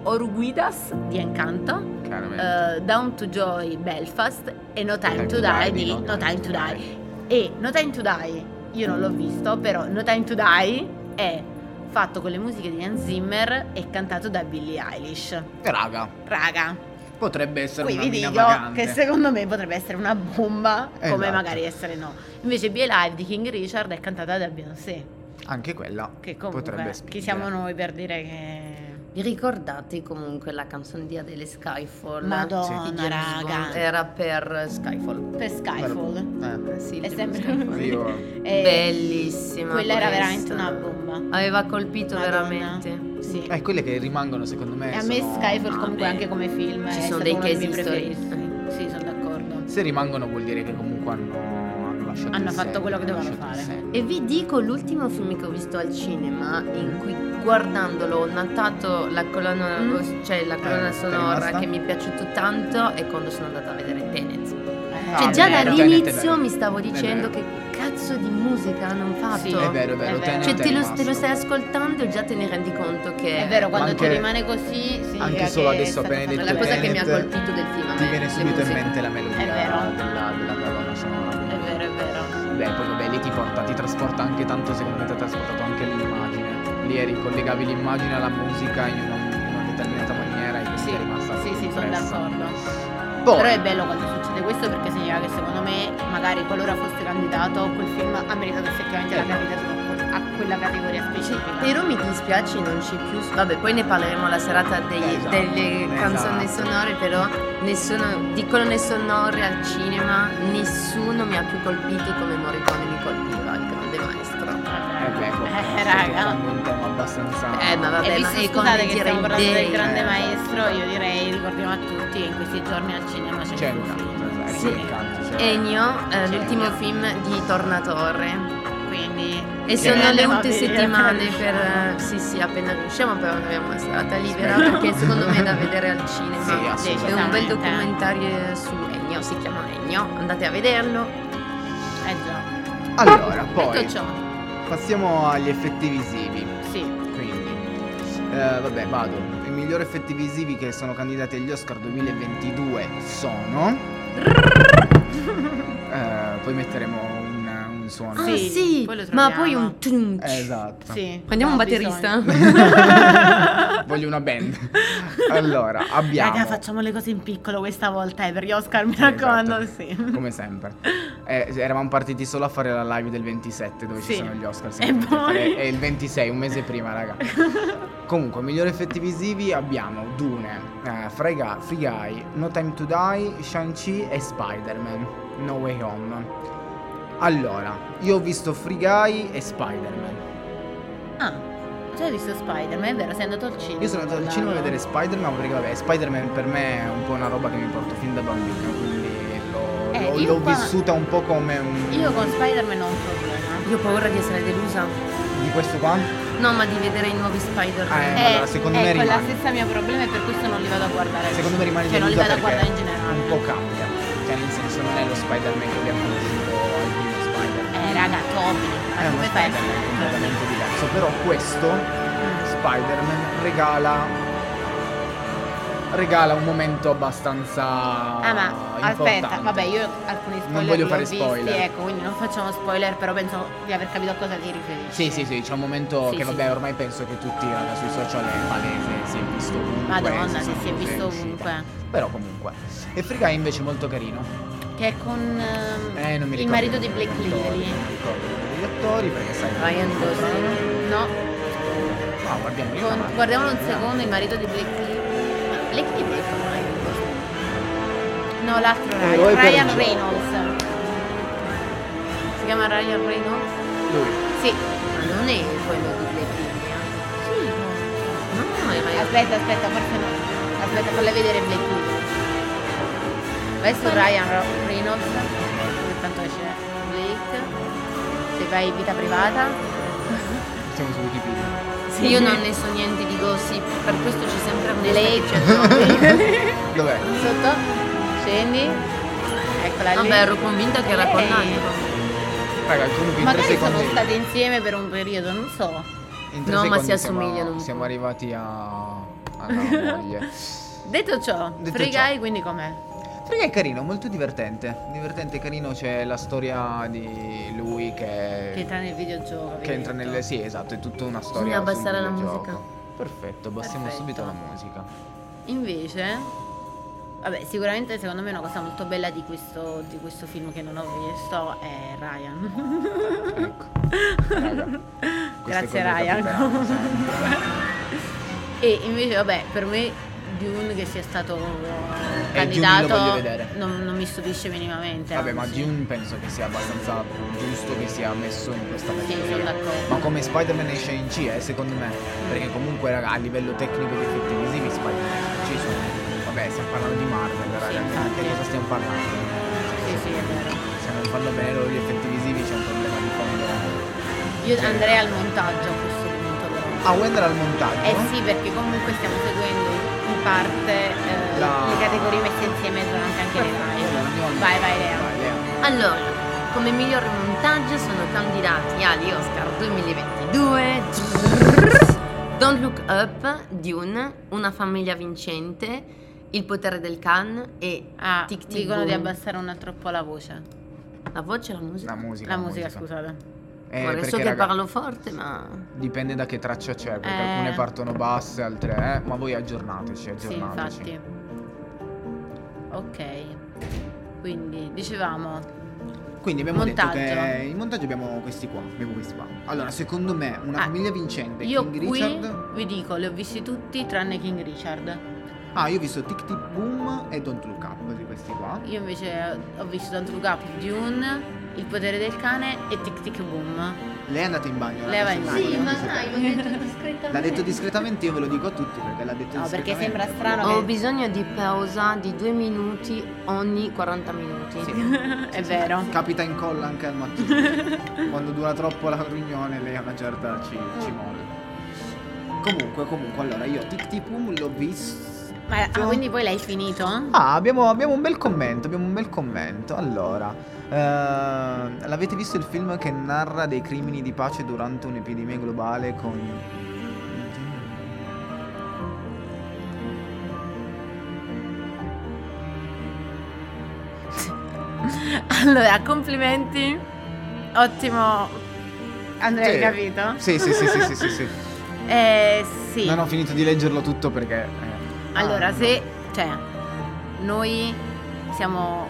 Oruguidas di Encanto, eh, Down to Joy Belfast e No Time, to, Die Die di di No Time to Die. E No Time to Die, io non l'ho visto, però No Time to Die è fatto con le musiche di Hans Zimmer e cantato da Billie Eilish. Raga, Raga, potrebbe essere qui una vi dico vagante. che secondo me potrebbe essere una bomba, come Esatto. magari essere no. Invece Be Alive di King Richard è cantata da Beyoncé, Anche quella che comunque potrebbe chi spingere. siamo noi per dire che... Vi ricordate comunque la canzone di Adele Skyfall? Madonna, raga. Era per Skyfall. Per Skyfall. Eh, Eh, sì, È sempre- Skyfall. io E Bellissima. Quella era questa. veramente una bomba. Aveva colpito Madonna. veramente. Sì. Eh, quelle che rimangono secondo me E a me sono- Skyfall Ah, comunque beh. anche come film Ci è sono dei casi miei preferiti. storici. Sì, sono d'accordo. Se rimangono vuol dire che comunque hanno, hanno lasciato Hanno il fatto quello che dovevano fare. E vi dico l'ultimo film che ho visto al cinema in cui guardandolo ho notato la colonna, Mm. cioè la Eh, colonna è sonora che mi è piaciuto tanto e quando sono andata a vedere Tenet. Eh, Cioè Ah, già vero, dall'inizio Tenet mi stavo dicendo che cazzo di musica hanno fatto. Sì, È vero, è vero, È vero. Cioè te lo, te lo stai ascoltando e già te ne rendi conto che È vero, quando anche- ti rimane così significa anche solo adesso appena detto la cosa che mi ha colpito del film Ti viene subito in mente la melodia della, della colonna sonora. È vero, è vero. Beh, poi vabbè, lì ti porta, ti trasporta anche tanto, secondo me ti ha trasportato anche l'immagine. Lì eri, collegavi l'immagine alla musica in una, in una determinata maniera e quindi Sì, è rimasta sì, sì, sono d'accordo. Poi, Però è bello quando succede questo perché significa che secondo me, magari qualora fosse candidato, quel film ha meritato effettivamente la candidatura a quella categoria specifica. Però mi dispiace non c'è più. Vabbè, poi ne parleremo alla serata dei- Esatto, delle canzoni esatto. sonore, però nessuno di colonne sonore al cinema nessuno mi ha più colpito come Morricone mi colpiva, maestro. Eh, ecco, Eh, stai raga. un tema abbastanza... Eh, ma vabbè, e ma visto scusate che stiamo parlando del grande Eh, maestro, io direi ricordiamo a tutti che in questi giorni al cinema c'è, C'è il un canto, film. esatto, Sì. il canto, cioè- Ennio, eh, l'ultimo film di Tornatore. Quindi E sono le ultime settimane per. eh, Sì, sì, appena riusciamo, però non abbiamo una serata libera perché secondo me è da vedere al cinema. Sì, è un bel documentario su Ennio, si chiama Ennio, andate a vederlo. Eh già. Allora, poi Detto ciò, passiamo agli effetti visivi. sì. Quindi, eh, vabbè, vado. I migliori effetti visivi che sono candidati agli Oscar 2022 sono. Eh, poi metteremo un, un suono. Ah, Sì, sì, poi ma poi un tunch. Eh, esatto. Sì. Prendiamo un No, batterista? bisogna. Voglio una band. allora, abbiamo. Raga, facciamo le cose in piccolo questa volta, eh, per gli Oscar, mi Sì, raccomando, esatto. sì. Come sempre. Eh, eravamo partiti solo a fare la live del 27 dove Sì. ci sono gli Oscar. E poi? È il 26, un mese prima, raga. Comunque, migliori effetti visivi abbiamo Dune, eh, Free, Guy, Free Guy, No Time to Die, Shang-Chi e Spider-Man, No Way Home. Allora, io ho visto Free Guy e Spider-Man. Ah, già hai visto Spider-Man, è vero, sei andato al cinema. Io sono andato al cinema a vedere Spider-Man perché vabbè, Spider-Man per me è un po' una roba che mi porto fin da bambino, quindi l'ho, Eh, l'ho- l'ho qua- vissuta un po' come un... Io con Spider-Man ho un problema. Io ho paura di essere delusa. Di questo qua? No, ma di vedere i nuovi Spider-Man. Eh, allora, secondo me ecco, è la rimane. stessa mio problema e per questo non li vado a guardare. Secondo me rimane Cioè, non li delusa vado a perché guardare in generale. un po' cambia. Cioè nel senso non è lo Spider-Man che abbiamo conosciuto Eh, raga. Ma è uno Spider-Man completamente diverso. Però questo Spider-Man regala regala un momento abbastanza Ah ma importante. aspetta, vabbè io alcuni spoiler Non voglio fare visti, spoiler. ecco, quindi non facciamo spoiler, però penso di aver capito a cosa ti riferisci. Sì, sì, sì, c'è un momento Sì, che sì. vabbè, ormai penso che tutti raga, sui social è palese, si è visto ovunque. Madonna, si si, si è visto ovunque. Però comunque. E Free Guy invece è molto carino. Che è con ehm, Eh, non mi il marito di Blake Lively. Non mi ricordo i nomi degli attori perché sai. Ryan Gosling. No, No, guardiamo con- guardiamolo un secondo, il marito di Blake Lively. Blake Lively è con Ryan Gosling. No, l'altro Eh, è Ryan, Ryan. Reynolds. Si chiama Ryan Reynolds? Lui. Sì. Ma non è quello di Blake Lively. eh? Sì. No, no, è Ryan Aspetta, aspetta, forse no. Aspetta, falla vedere Blake Lively. Vai su Ryan Ro- Reynolds, che tanto esce Blake. Se vai vita privata. Siamo su Wikipedia. Sì, io non ne so niente di gossip, per questo c'è sempre un Blake. Dov'è? Sotto. Scendi. Eccola lì. Vabbè, ero convinta che era con Ehi. l'altro. Raga, in Magari secondi. sono state insieme per un periodo, non so. in No, ma si siamo- assomigliano Siamo po'. arrivati a. alla moglie. Detto ciò, Detto Free ciò. Guy quindi com'è? Frega è carino, molto divertente. Divertente e carino, c'è la storia di lui che, Che entra nel videogioco. che entra nelle. Sì, esatto, è tutta una storia. Bisogna abbassare la musica. Perfetto, abbassiamo Perfetto. subito la musica. Invece, vabbè, sicuramente secondo me una cosa molto bella di questo, di questo film che non ho visto è Ryan. Ecco. Raga, Grazie Ryan. e invece, vabbè, per me Dune che sia stato Eh, candidato non, non mi stupisce minimamente. Vabbè, ma anzi. Dune penso che sia abbastanza giusto che sia messo in questa Sì, categoria. sono d'accordo. Ma come Spider-Man e Shang-Chi, eh, secondo me. Perché comunque, raga, a livello tecnico di effetti visivi, Spider-Man Shang-Chi sono. Vabbè, stiamo parlando di Marvel, raga. Sì, di infatti. che cosa stiamo parlando? Sì, sì, è vero. Se non fanno bene loro gli effetti visivi c'è un problema di fondo. Io andrei al montaggio a questo punto però. Ah, vuoi andare al montaggio? Eh sì, perché comunque stiamo seguendo in parte eh, La- le categorie messe insieme durante anche le live. Vai, vai Lea. Vai, Lea. Allora, come miglior montaggio sono candidati agli Oscar 2022 Don't Look Up, Dune, Una famiglia vincente, Il potere del Khan e Ah, Tic Tic dicono di abbassare un altro po' la voce. La voce e la musica? La musica. La musica, scusate. Eh, Ora, so perché, che raga, parlo forte, ma... Dipende da che traccia c'è, perché Eh. alcune partono basse, altre eh, ma voi aggiornateci, Sì, aggiornateci. infatti. Ok. Quindi, dicevamo, Quindi abbiamo Montaggio. detto che in montaggio abbiamo questi qua, abbiamo questi qua. Allora, secondo me una Ah, famiglia vincente, io King qui Richard. vi dico, li ho visti tutti tranne King Richard. Ah, io ho visto Tic Tic Boom e Don't Look Up di questi qua. Io invece ho visto Don't Look Up, Dune, Il potere del cane e Tic Tic Boom. Lei è andata in bagno. Lei va in bagno. non ma sapete. l'ho detto discretamente. L'ha detto discretamente, io ve lo dico a tutti perché l'ha detto No, perché discretamente. sembra strano Ho che... bisogno di pausa di due minuti ogni 40 minuti. È vero. Capita in colla anche al mattino. Quando dura troppo la riunione, lei a una certa ci, ci molla. Comunque, comunque, allora io Tic Tic Boom l'ho visto. Ma ah, quindi poi l'hai finito? Ah, abbiamo, abbiamo un bel commento, abbiamo un bel commento. Allora, eh, l'avete visto il film che narra dei crimini di pace durante un'epidemia globale con... Allora, complimenti. Ottimo. Andrea, hai Sì. capito? Sì, sì, sì, sì, sì, sì, sì. Eh, sì. Non ho finito di leggerlo tutto perché... eh, Allora, ah, se cioè noi siamo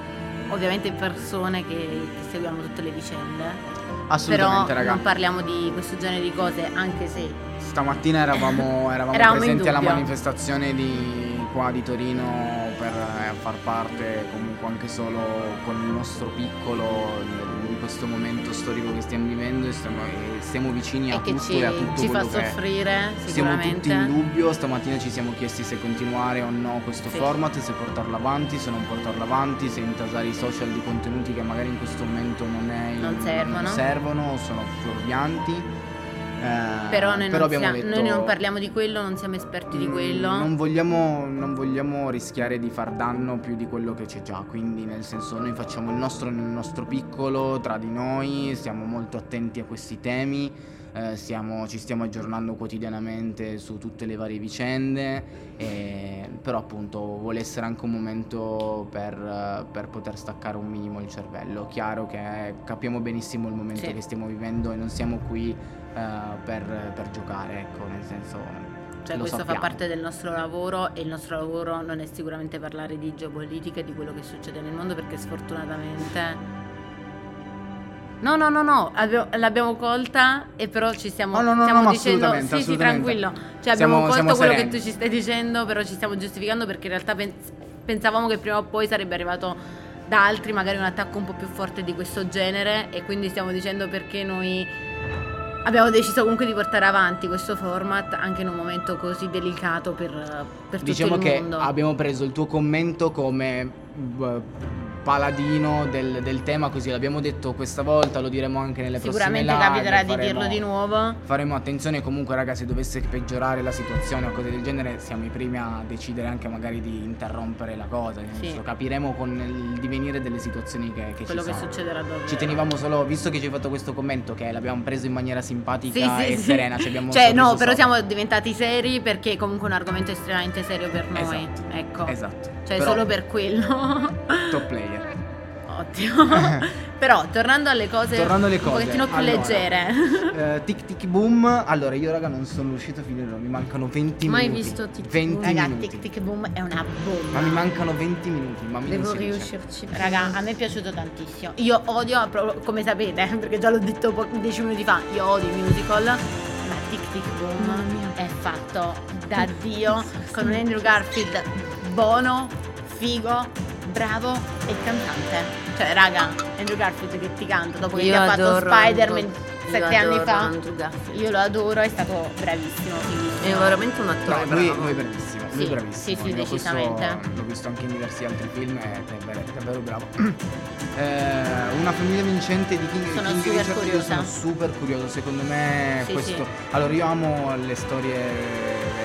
ovviamente persone che, che seguiamo tutte le vicende, no, però Assolutamente, raga. non parliamo di questo genere di cose, anche se Stamattina eravamo, eravamo Eravamo presenti alla manifestazione di qua di Torino per eh, far parte comunque anche solo con il nostro piccolo questo momento storico che stiamo vivendo e stiamo, e stiamo vicini a è che tutto ci, e a tutto ci fa quello che soffrire Siamo tutti in dubbio, stamattina ci siamo chiesti se continuare o no questo Sì. format, se portarlo avanti, se non portarlo avanti, se intasare i social di contenuti che magari in questo momento non, è, Non servono. servono o sono fuorvianti. Eh, Però, noi, non abbiamo siamo- detto, noi non parliamo di quello, non siamo esperti di quello. Non vogliamo, non vogliamo rischiare di far danno più di quello che c'è già, quindi nel senso noi facciamo il nostro nel nostro piccolo, tra di noi, siamo molto attenti a questi temi, eh, stiamo- ci stiamo aggiornando quotidianamente su tutte le varie vicende, e- però appunto vuole essere anche un momento per, eh, per poter staccare un minimo il cervello. Chiaro che capiamo benissimo il momento Sì. che stiamo vivendo e non siamo qui eh, per, per giocare, ecco, nel senso... Cioè, questo sappiamo. fa parte del nostro lavoro e il nostro lavoro non è sicuramente parlare di geopolitica e di quello che succede nel mondo perché sfortunatamente... No, no, no, no, abbiamo- l'abbiamo colta e però ci stiamo, No, no, no, stiamo no, dicendo... assolutamente, Sì, sì, tranquillo. Cioè Siamo- abbiamo colto siamo quello sereni. che tu ci stai dicendo, però ci stiamo giustificando perché in realtà pens- pensavamo che prima o poi sarebbe arrivato da altri magari un attacco un po' più forte di questo genere e quindi stiamo dicendo perché noi abbiamo deciso comunque di portare avanti questo format anche in un momento così delicato per, per tutto Diciamo il che mondo. abbiamo preso il tuo commento come b- paladino del, del, tema, così l'abbiamo detto questa volta, lo diremo anche nelle prossime live. Sicuramente capiterà di dirlo di nuovo. Faremo attenzione comunque ragazzi, se dovesse peggiorare la situazione o cose del genere, siamo i primi a decidere anche magari di interrompere la cosa, sì. capiremo con il divenire delle situazioni che, che Quello ci che succederà davvero. Ci tenevamo solo, visto che ci hai fatto questo commento che l'abbiamo preso in maniera simpatica sì, e sì, serena, ci abbiamo Cioè no, però sopra. siamo diventati seri perché è comunque un argomento estremamente serio per noi. Esatto. Ecco. Esatto. Cioè però, solo per quello. top player. Ottimo. Però tornando alle cose, tornando alle cose un pochettino più allora, leggere. Eh, tic tic boom. Allora, io raga non sono riuscito a finirlo, mi mancano 20 Mai minuti. Mai visto tic tic 20 raga, minuti. tic tic boom è una bomba. Ma mi mancano 20 minuti, ma mi Devo riuscirci. Raga, a me è piaciuto tantissimo. Io odio, come sapete, perché già l'ho detto po- 10 minuti fa, io odio i musical. Ma Tic Tic Boom è fatto da Dio con un Andrew Garfield buono, figo, bravo e cantante. Cioè, raga, Andrew Garfield che ti canta dopo che io ti ha fatto Spider-Man sette anni fa. Io lo adoro, è stato bravissimo. È veramente un attore. No, lui, lui, è bravissimo. Sì, lui è bravissimo. Sì, sì, decisamente. l'ho visto anche in diversi altri film ed è davvero bravo. eh, una famiglia vincente di King, sono King super Richard. curiosa. Io sono super curioso. Secondo me sì, questo. Sì. Allora, io amo le storie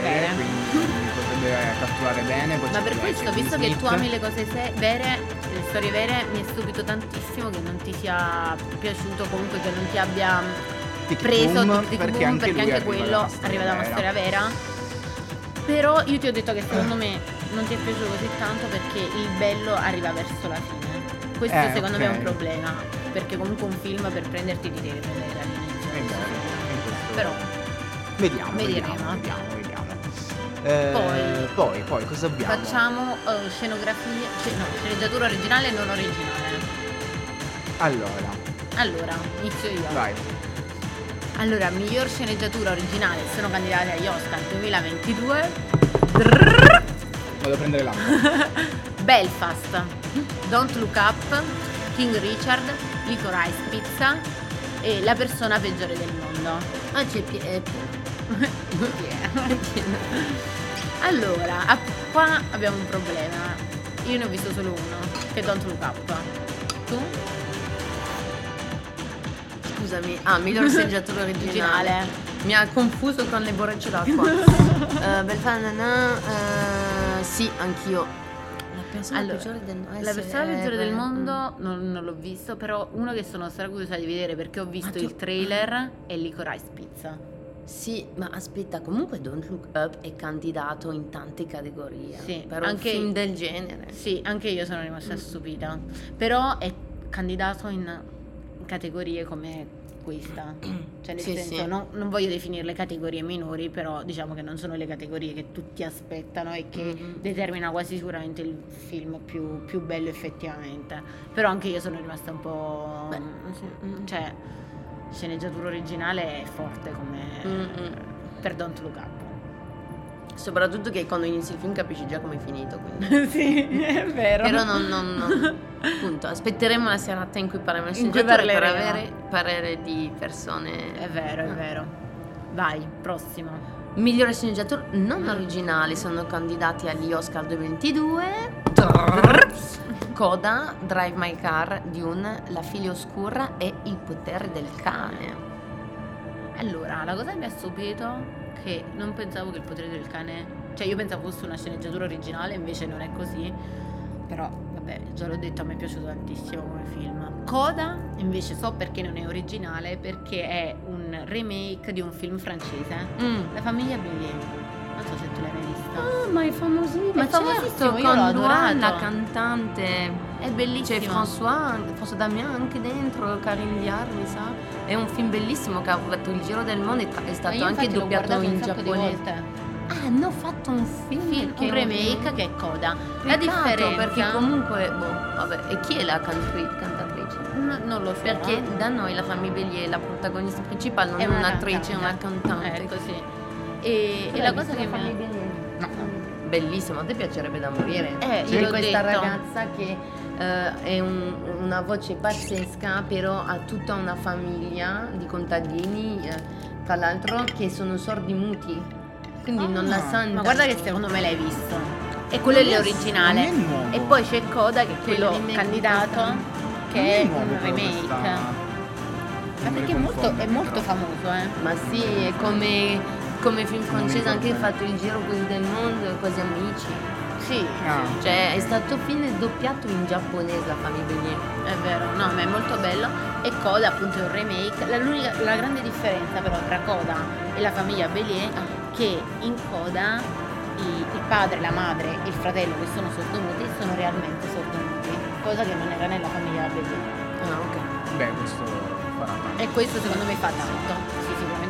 vere, quindi potrebbe catturare bene. Ma per questo, visto che tu ami le cose se- vere, le storie vere, mi è stupito tantissimo che non ti sia piaciuto, comunque che non ti abbia Tic preso boom, Tic Tic perché Boom, anche, perché anche quello arriva da una storia vera. Però io ti ho detto che secondo me non ti è piaciuto così tanto perché il bello arriva verso la fine. Questo Eh, secondo ok. me è un problema, perché comunque un film per prenderti ti deve prendere dall'inizio. Questo. Però Vediamo, Vedremo. vediamo, vediamo, vediamo. Eh, Poi- poi, poi cosa abbiamo? facciamo eh, scenografia, cioè, no, sceneggiatura originale e non originale. Allora, Allora, inizio io. vai. Allora, miglior sceneggiatura originale sono candidati agli Oscar 2022. Vado a prendere l'acqua. Belfast, Don't Look Up, King Richard, Licorice Pizza e La persona peggiore del mondo. Ah, c'è pie- è pieno. Allora, qua abbiamo un problema. Io ne ho visto solo uno, che è Don't Look Up. Tu? Scusami. Ah, miglior sceneggiatura originale. Originale. Mi ha confuso con le borracce d'acqua. uh, Belfast, nanà, eh, sì, anch'io. La persona Allora, peggiore del mondo. La persona peggiore del mondo non, non l'ho visto, però uno che sono stra curiosa di vedere perché ho visto il trailer è Licorice Pizza. Sì, ma aspetta, comunque Don't Look Up è candidato in tante categorie. Sì, per anche- film del genere. Sì, anche io sono rimasta stupita. Però è candidato in categorie come questa. Cioè, nel Sì, senso, sì. non, non voglio definirle categorie minori, però diciamo che non sono le categorie che tutti aspettano e che Mhm. determina quasi sicuramente il film più, più bello effettivamente. Però anche io sono rimasta un po'. Beh, sì. Cioè, sceneggiatura originale è forte come. Mm-mm. Per Don't Look Up. Soprattutto che quando inizi il film capisci già come è finito. Quindi. sì, è vero. Però non, non, non- Appunto, aspetteremo la serata in cui In cui sceneggiature per avere parere di persone. È vero, è vero. Vai, prossimo. Migliore sceneggiatura non originale sono candidati agli Oscar 2022. Coda, Drive My Car, Dune, La figlia oscura e Il potere del cane. Allora, la cosa che mi ha stupito che non pensavo che il potere del cane. Cioè, io pensavo fosse una sceneggiatura originale, invece non è così. Però, vabbè, già l'ho detto, a me è piaciuto tantissimo come film. Coda, invece, so perché non è originale, perché è un remake di un film francese. La famiglia Bélier. Non so se tu l'hai mai vista. Ah, ma è famosissimo. È famosissimo, certo, con l'ho Luan, la adorato. cantante. È C'è bellissimo. François, François Damien anche dentro, Karin Diar, mi sa. È un film bellissimo che ha fatto il giro del mondo e è Ma stato anche doppiato in un giapponese. volte. Ah, hanno fatto un film, Film, che un è remake che è Coda. La Peccato, differenza perché comunque, boh, vabbè, e chi è la cantri- cantatrice? N- non lo so. Perché da noi la famiglia Bellier, la protagonista principale, non è, un'attrice, è una cantante. È così. E, e la cosa che mi No. Bellissimo, a te piacerebbe da morire. Eh, C'è questa detto. ragazza che eh, è un- una voce pazzesca, però ha tutta una famiglia di contadini, eh, tra l'altro, che sono sordi muti. Quindi non la Ah, sanno. Ma guarda che secondo me l'hai visto. E quello è Non è- l'originale. è. E poi c'è Coda che è quello candidato che è un remake. questa- Ma perché è molto, è molto famoso, eh. Ma sì, è come, come film francese anche fatto il giro così del mondo, quasi amici. Sì, Ah. Cioè è stato film doppiato in giapponese la famiglia Bélier. è vero, no, ma è molto bello. E Coda appunto è un remake. La, l'unica- la grande differenza però tra Coda e la famiglia Bélier è che in Coda i- il padre, la madre e il fratello che sono sordomuti sono realmente sordomuti, cosa che non era nella famiglia Bélier. Ah, ok. Beh, questo farà tanto. E questo secondo me fa tanto.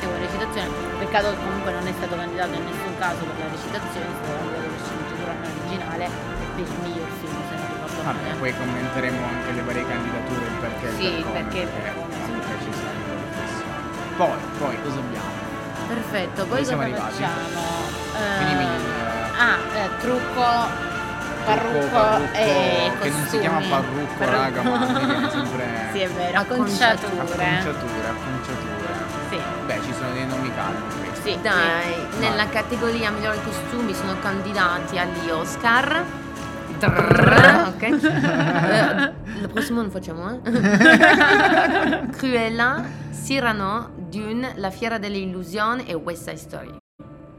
Con la recitazione. Peccato che comunque non è stato candidato in nessun caso per la recitazione, è stato candidato per sceneggiatura non originale e per il miglior film, se non ricordo Vabbè, male. poi commenteremo anche le varie candidature, il perché Sì, per come, perché per perché comunque ci riflessioni. Poi, poi, cosa abbiamo? Perfetto, poi cosa arrivati? facciamo? Mi- ah, eh, trucco, parrucco, parrucco, e che non si chiama parrucco, Parrucco. raga, ma mi viene sempre Sì, è vero, Acconciature. acconciature. acconciature, sono dei nomi questi. sì. Dai, sì. nella categoria migliori costumi sono candidati agli Oscar. Drrr, ok. Eh, il prossimo lo facciamo, eh? Cruella, Cyrano, Dune, La Fiera delle Illusioni e West Side Story.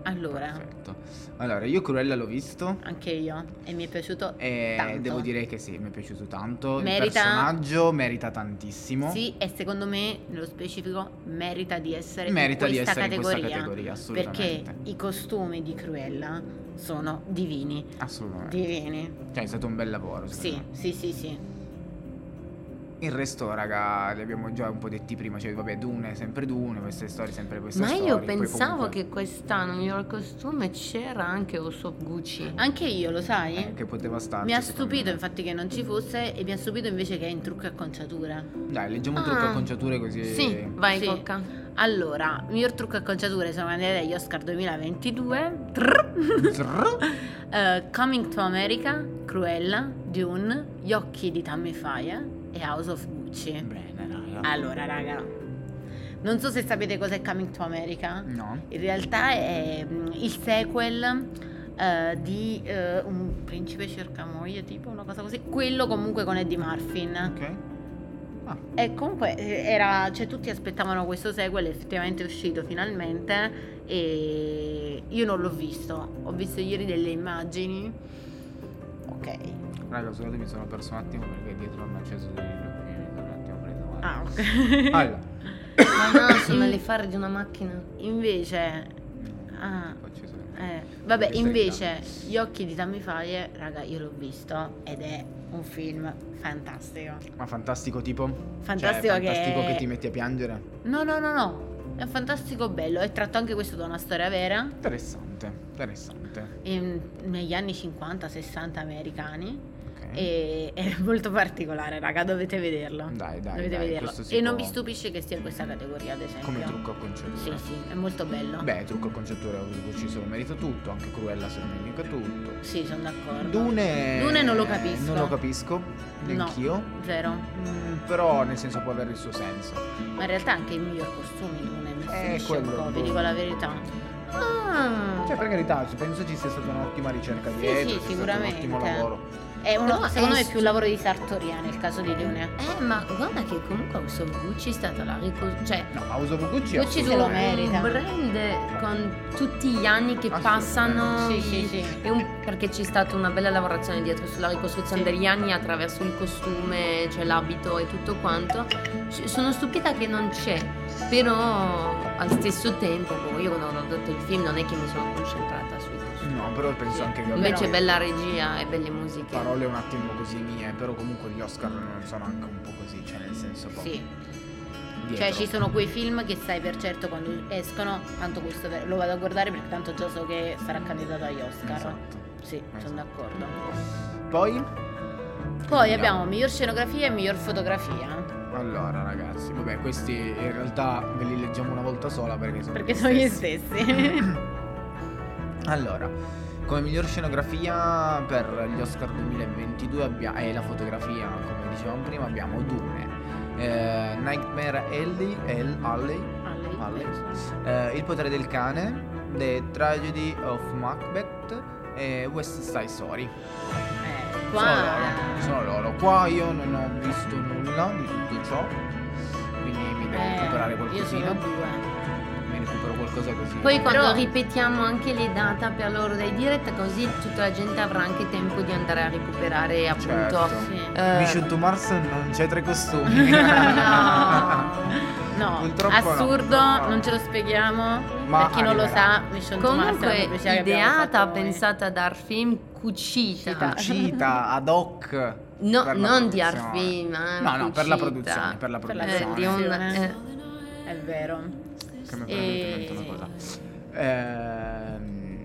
Allora, Perfetto. Allora, io Cruella l'ho visto anche io e mi è piaciuto e tanto. devo dire che sì, mi è piaciuto tanto. Merita- Il personaggio merita tantissimo. Sì, e secondo me, nello specifico, merita di essere Merita in di questa essere in questa categoria. categoria, perché assolutamente. i costumi di Cruella sono divini. Assolutamente. Divini. Cioè, è stato un bel lavoro. Sì, me. sì, sì, sì. Il resto, raga, li abbiamo già un po' detti prima. Cioè, vabbè, Dune, sempre Dune, queste storie, sempre queste Ma storie. io Poi pensavo comunque- che quest'anno miglior costume c'era anche Usopp Gucci. Anche io, lo sai? eh, che poteva starci. mi ha stupito me. infatti che non ci fosse e mi ha stupito invece che è in trucco e acconciatura. Dai, leggiamo un trucco Ah. a conciature così. Sì, vai Sì. Cocca. Allora, miglior trucco e acconciature sono candidati agli Oscar 2022. Trrr. Zrr. Eh, Coming to America, Cruella, Dune, Gli occhi di Tammy Faye e House of Gucci. Bene, raga. Allora, raga, non so se sapete cos'è Coming to America. No. In realtà è mm, il sequel eh, di eh, un principe cerca moglie, tipo una cosa così. Quello comunque con Eddie Murphy. Ok. Ah, E comunque eh, era, cioè tutti aspettavano questo sequel, effettivamente è uscito finalmente e io non l'ho visto, ho visto ieri delle immagini. Ok. Raga, scusate, mi sono perso un attimo perché dietro hanno acceso dei lumini. Mi sono un attimo preso male. Ah, ok. Allora. Ma no, sono le fari di una macchina. Invece Ah. Eh, vabbè, invece Gli occhi di Tammy Faye, raga, io l'ho visto ed è un film fantastico. Ma fantastico tipo? Fantastico cioè, che- fantastico che... ti metti a piangere? No, no, no, no. È fantastico bello, è tratto anche questo da una storia vera. Interessante, interessante. in- negli anni 50-60 americani. E è molto particolare, raga, dovete vederlo. Dai, dai, dovete dai, vederlo. E non può- vi stupisce che stia in questa categoria, ad esempio. Come trucco a concettore. Sì, sì, è molto bello. Beh, trucco a concettore Gucci se lo merita tutto, anche Cruella se lo merita tutto. Sì, sono d'accordo. Dune Dune non lo capisco. Non lo capisco, neanch'io. Zero. Mm, però nel senso può avere il suo senso. Ma in realtà anche i miglior costumi Dune mi Eh, stupisce un quello po', vi po'. dico la verità. Ah. Cioè, per carità, penso ci sia stata un'ottima ricerca Sì, dietro, sì, stato sicuramente. un ottimo lavoro. È uno, Però secondo è me è più un lavoro di sartoria nel caso di Dune. Eh, ma guarda che comunque Usopp Gucci è stata la ricostruzione. Cioè, No, House of Gucci, Gucci se lo merita. un brand con tutti gli anni che passano. Sì, sì, sì. è un- perché c'è stata una bella lavorazione dietro sulla ricostruzione Sì. degli anni attraverso il costume, cioè l'abito e tutto quanto. C- Sono stupita che non c'è, però al stesso tempo, boh, io quando ho guardato il film non è che mi sono concentrata costumi. No, però penso anche che Invece vabbè, bella regia e belle musiche. parole un attimo così mie, però comunque gli Oscar non sono anche un po' così, cioè nel senso Sì. dietro. Cioè ci sono quei film che sai per certo quando escono, tanto questo lo vado a guardare perché tanto già so che sarà candidato agli Oscar. Esatto. Sì, Esatto. sono d'accordo. Poi Poi abbiamo miglior scenografia e miglior fotografia. allora ragazzi, vabbè, questi in realtà ve li leggiamo una volta sola perché sono Perché gli sono gli stessi. Allora, come miglior scenografia per gli Oscar 2022 abbiamo e la fotografia, come dicevamo prima, abbiamo Dune, eh, Nightmare Alley, El- Alley, Alley, eh, Il potere del cane, The Tragedy of Macbeth e West Side Story. Eh, Sono qua loro, sono loro. Qua io non ho visto nulla di tutto ciò, quindi mi devo eh, recuperare io qualcosina. sono due. Qualcosa così. Poi quando Però- ripetiamo anche le date per loro dai diretta, così tutta la gente avrà anche tempo di andare a recuperare appunto. Certo. Sì. eh, Mission to Mars non c'è tre costumi. No, Purtroppo no, assurdo, purtroppo no. non ce lo spieghiamo. Ma per chi non lo sa, Mission to Mars è Comunque ideata, pensata da Arfim, cucita. Cucita. Ad hoc. No, non di produzione. Arfim, eh, No, no, per la produzione, per la Per la Eh, produzione. di un- produzione. eh, È vero. Che mi è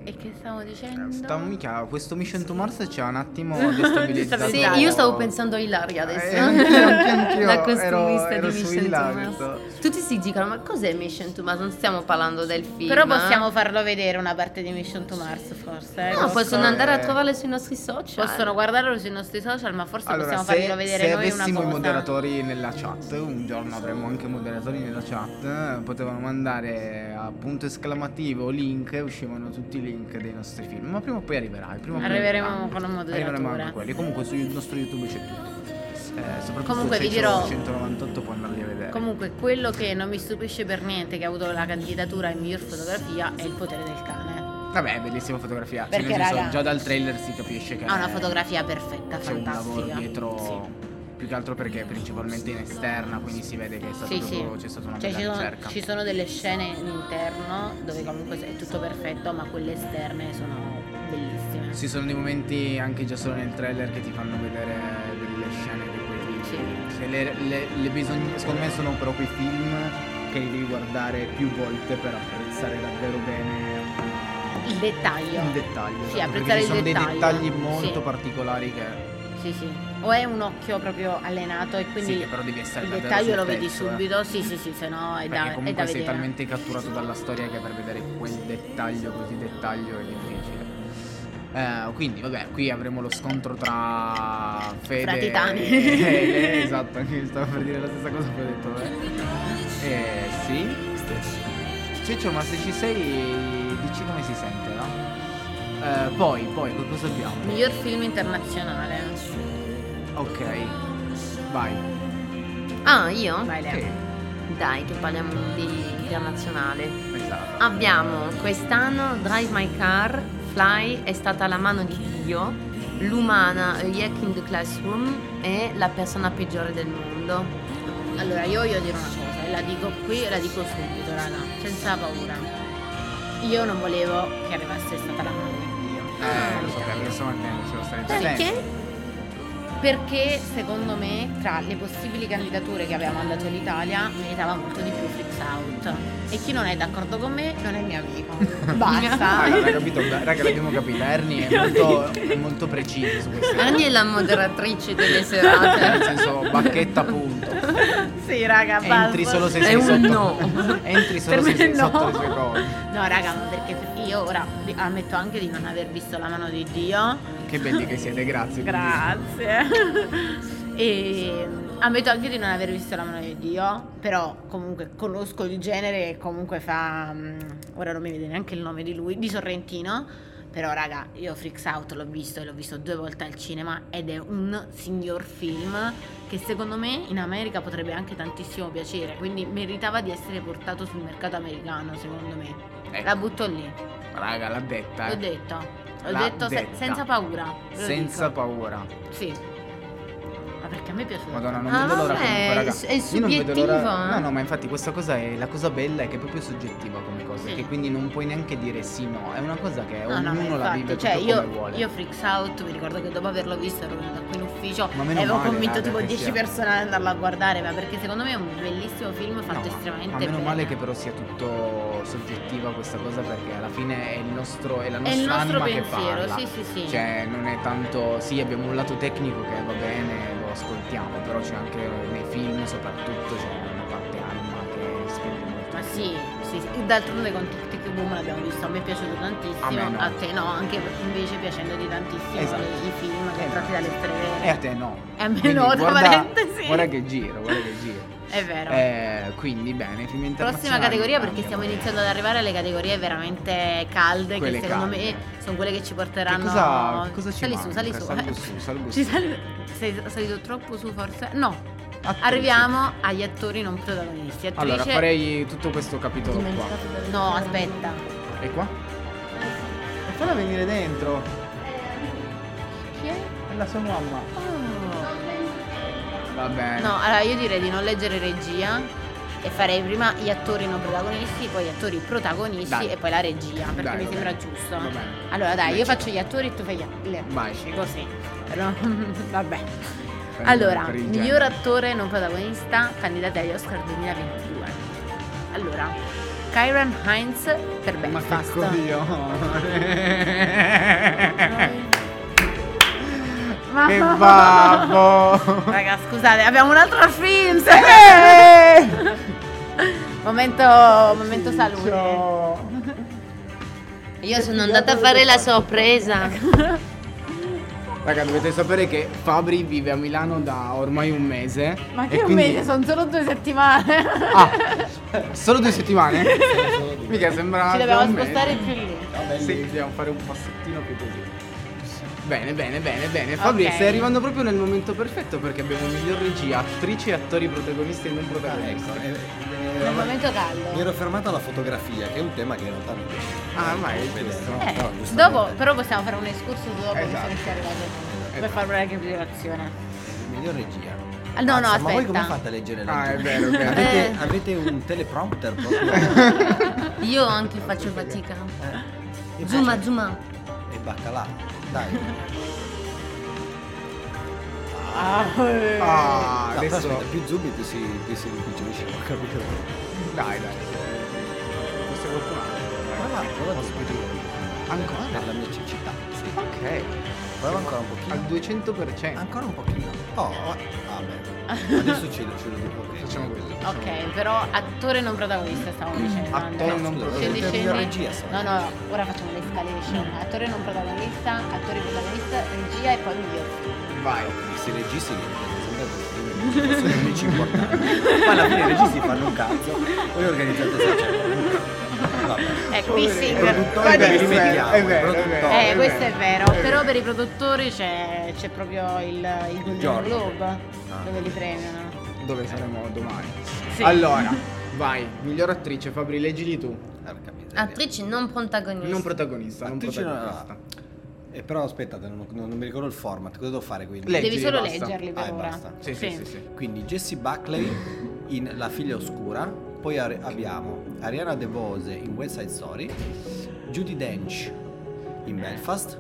E- cosa. Che stavo dicendo? Stavo mica, questo Mission to Mars ci ha un attimo destabilizzato. Sì, io stavo pensando a Ilaria adesso. Eh, anch'io, anch'io. La costumista Ero- ero di Mission to Mars. Tutti si dicono, ma cos'è Mission to Mars? Non stiamo parlando del film. Però eh? possiamo farlo vedere una parte di Mission to Mars, forse. eh? No, possono eh. andare a trovarle sui nostri social. Possono guardarlo sui nostri social, ma forse Allora, possiamo se, farglielo vedere se noi una avessimo i cosa. moderatori nella chat, un giorno avremo anche moderatori nella chat, eh, potevano mandare a punto esclamativo link e uscivano tutti i link dei nostri film. Ma prima o poi arriverà. Prima poi Arriveremo arriverà. con un moderatore. Arriveremo anche quelli. Comunque sul nostro YouTube c'è tutto. Eh, soprattutto Comunque vi dirò- 198 può andarli a vedere. Comunque, quello che non mi stupisce per niente che ha avuto la candidatura in miglior fotografia è il potere del cane. Vabbè, bellissima fotografia. Cioè, Perché, senso, raga, già dal trailer si capisce che Ha una fotografia perfetta, c'è un lavoro fantastica. dietro. Sì. Più che altro perché è principalmente in esterna, quindi si vede che è stato Sì, sì. proprio- c'è stata una Cioè, bella ci, sono, ricerca. ci sono delle scene all'interno dove comunque è tutto perfetto, ma quelle esterne sono bellissime. Ci sono dei momenti anche già solo nel trailer che ti fanno vedere delle scene che poi ti. Sì. cioè, le, le- le bisogni- secondo me sono però quei film che li devi guardare più volte per apprezzare davvero bene Il dettaglio. il dettaglio. Sì, esatto, perché apprezzare ci il sono dei dettaglio. dettagli molto Sì. particolari che. Sì, sì. O è un occhio proprio allenato e quindi Sì, però devi essere il dettaglio lo vedi eh. subito. Sì, sì, sì, se no è da, è comunque da sei talmente catturato dalla storia che per vedere quel dettaglio così dettaglio è difficile. Eh, quindi vabbè, qui avremo lo scontro tra Fede Fra titani. e Ele, esatto, anche stavo per dire la stessa cosa che ho detto eh. Eh, sì. Ciccio, ma se ci sei dici come si sente, no? Eh, poi, poi, cosa abbiamo? Miglior film internazionale. Ok, vai. Ah, io? Vai Lea. Sì, Dai, che parliamo di internazionale. esatto. Abbiamo quest'anno Drive My Car, Fly è stata la mano di Dio, l'umana, Yak in the Classroom e la persona peggiore del mondo. Allora, io voglio dire una cosa, e la dico qui e la dico subito, raga, senza paura. Io non volevo che arrivasse stata la mano di Dio. Eh, lo so che adesso Matteo ce lo stai dicendo. Perché? Perché secondo me tra le possibili candidature che aveva mandato l'Italia meritava molto di più Flix Out. E chi non è d'accordo con me non è mio amico. Basta. Raga, capito, raga, l'abbiamo capito. Ernie è molto, è molto preciso su queste cose. Annie è la moderatrice delle Nel serate. senso, bacchetta punto. sì, raga, basta. Entri solo se sei sotto. no. Entri solo se sei no. sotto le sue cose. No, raga, ma perché io ora ammetto anche di non aver visto la mano di Dio. Che belli che siete, grazie. Grazie. e ammetto anche di non aver visto la mano di Dio, però comunque conosco il genere e comunque fa... mm, ora non mi viene neanche il nome di lui, di Sorrentino. Però raga, io Freaks Out l'ho visto e l'ho visto due volte al cinema ed è un signor film che secondo me in America potrebbe anche tantissimo piacere, quindi meritava di essere portato sul mercato americano secondo me. Ecco. La butto lì, Raga, l'ha detta. l'ho eh. detto, L'ha detto se- senza paura. Senza dico. paura. Sì. Perché a me piace Madonna, non Ah, vedo l'ora vabbè, comunque, raga. è subiettivo, eh. No, no, ma infatti questa cosa è la cosa bella è che è proprio soggettiva come cosa, Sì. che quindi non puoi neanche dire sì no, è una cosa che No, no, ognuno la infatti, vive cioè io, come vuole. io Freaks Out, mi ricordo che dopo averlo visto ero venuta qui in ufficio Ma e avevo male, convinto tipo che 10 sia- persone ad andarlo a guardare, ma perché secondo me è un bellissimo film fatto No, estremamente ma meno bene. male che però sia tutto soggettiva questa cosa perché alla fine è il nostro è la È il nostra nostro anima che pensiero, parla. sì, sì, sì. Cioè non è tanto sì, abbiamo un lato tecnico che va bene, ascoltiamo, però c'è anche nei film soprattutto c'è una parte anima che spinge molto. Ma di Sì, sì, sì. D'altronde con Tic Boom l'abbiamo visto, a me è piaciuto tantissimo, A no. a te no, anche invece piacendoti tantissimo Esatto. i film che Esatto. tratti dalle vere. E a te no. E a me Quindi no, tra guarda, parentesi. Guarda che giro, guarda che giro. È vero. Eh, quindi bene, film internazionali. Prossima categoria perché stiamo iniziando ad arrivare alle categorie veramente calde Quelle che secondo calde. me sono quelle che ci porteranno cosa, che cosa ci Sali manca? su, sali su. Salgo su, salgo su. sali... Sei salito troppo su forse? No. Attrici. Arriviamo agli attori non protagonisti. Attrice... Allora, farei tutto questo capitolo qua. No, aspetta. E qua? E falla venire dentro. Chi è? È la sua mamma. Va bene. No, allora io direi di non leggere regia e farei prima gli attori non protagonisti, poi gli attori protagonisti Dai. e poi la regia, perché Dai, mi sembra bene. giusto. Va bene. Allora dai, io Lecito. faccio gli attori e tu fai gli le Vai. così. Però, vabbè. Per- Allora, miglior attore non protagonista, candidati agli Oscar 2022. Allora, Kyron Hines per Ma che Belfast. coglione. Ma- che babbo. Raga, scusate, abbiamo un altro film. Eh! momento, momento salute. Ciao. Io sono andata a fare la sorpresa. Raga, dovete sapere che Fabri vive a Milano da ormai un mese. Ma e che un quindi- mese, sono solo due settimane. Ah, solo due settimane? Mica sembra. Ci dobbiamo spostare più lì. Sì, dobbiamo fare un passettino più così. Bene, bene, bene, bene. Fabri, Ok. stai arrivando proprio nel momento perfetto perché abbiamo miglior regia, attrici e attori protagonisti e non Ah, protagonisti. ecco, eh, Nel eh, momento mi caldo. ero fermato alla fotografia, che è un tema che in realtà mi piace. Ah, ma è Vedere, giusto. no? Eh, Però, giustamente. dopo, però possiamo fare un escurso dopo Esatto. che siamo arrivati. Per Esatto. fare una recapitolazione. Miglior regia. Ah, no, no, Mazza, Ma voi come fate a leggere le Ah, è vero, è vero. Avete, Eh. avete un teleprompter proprio? Io anche faccio fatica. Eh, io Zuma, faccio- zuma. E baccalà. Dai. Ah, No, però adesso. aspetta, più zoomi più si, più si ho capito. Dai, dai. Questo è qualcun altro. Prova, prova a spedire. Ancora? Nella mia cecità. Sì. Ok. Prova ancora un pochino. Al 200%. Ancora un pochino. Oh, vabbè. Adesso ce lo, ce lo dico. Facciamo così. Ok, però attore non protagonista stavo dicendo. Attore non protagonista. Scendi, regia, No, no, ora facciamo l'escalation. Attore non protagonista, attore protagonista, regia e poi miglior film. Vai. Questi registi sono amici importanti. Ma alla fine i registi fanno un cazzo. Voi organizzate se c'è. Vabbè. Ecco, Poveri Missing. produttori È Poi vero, li è vero, è vero, i. Eh, è questo è vero, è però per i produttori c'è, c'è proprio il, il Golden giorno. Globe Ah. dove li premiano. Dove saremo domani? Sì. Allora, vai. Miglior attrice, Fabri, leggili tu. Miseria. Attrici non protagoniste. Non protagonista, non Attrice no, protagonista. Eh, però aspettate, non, non- non mi ricordo il format, cosa devo fare quindi? Leggili, Devi solo basta. leggerli per Ah, e ora. basta. Sì, sì, sì, sì. Quindi Jessie Buckley in La figlia oscura, poi abbiamo Ariana DeBose in West Side Story, Judy Dench in Belfast,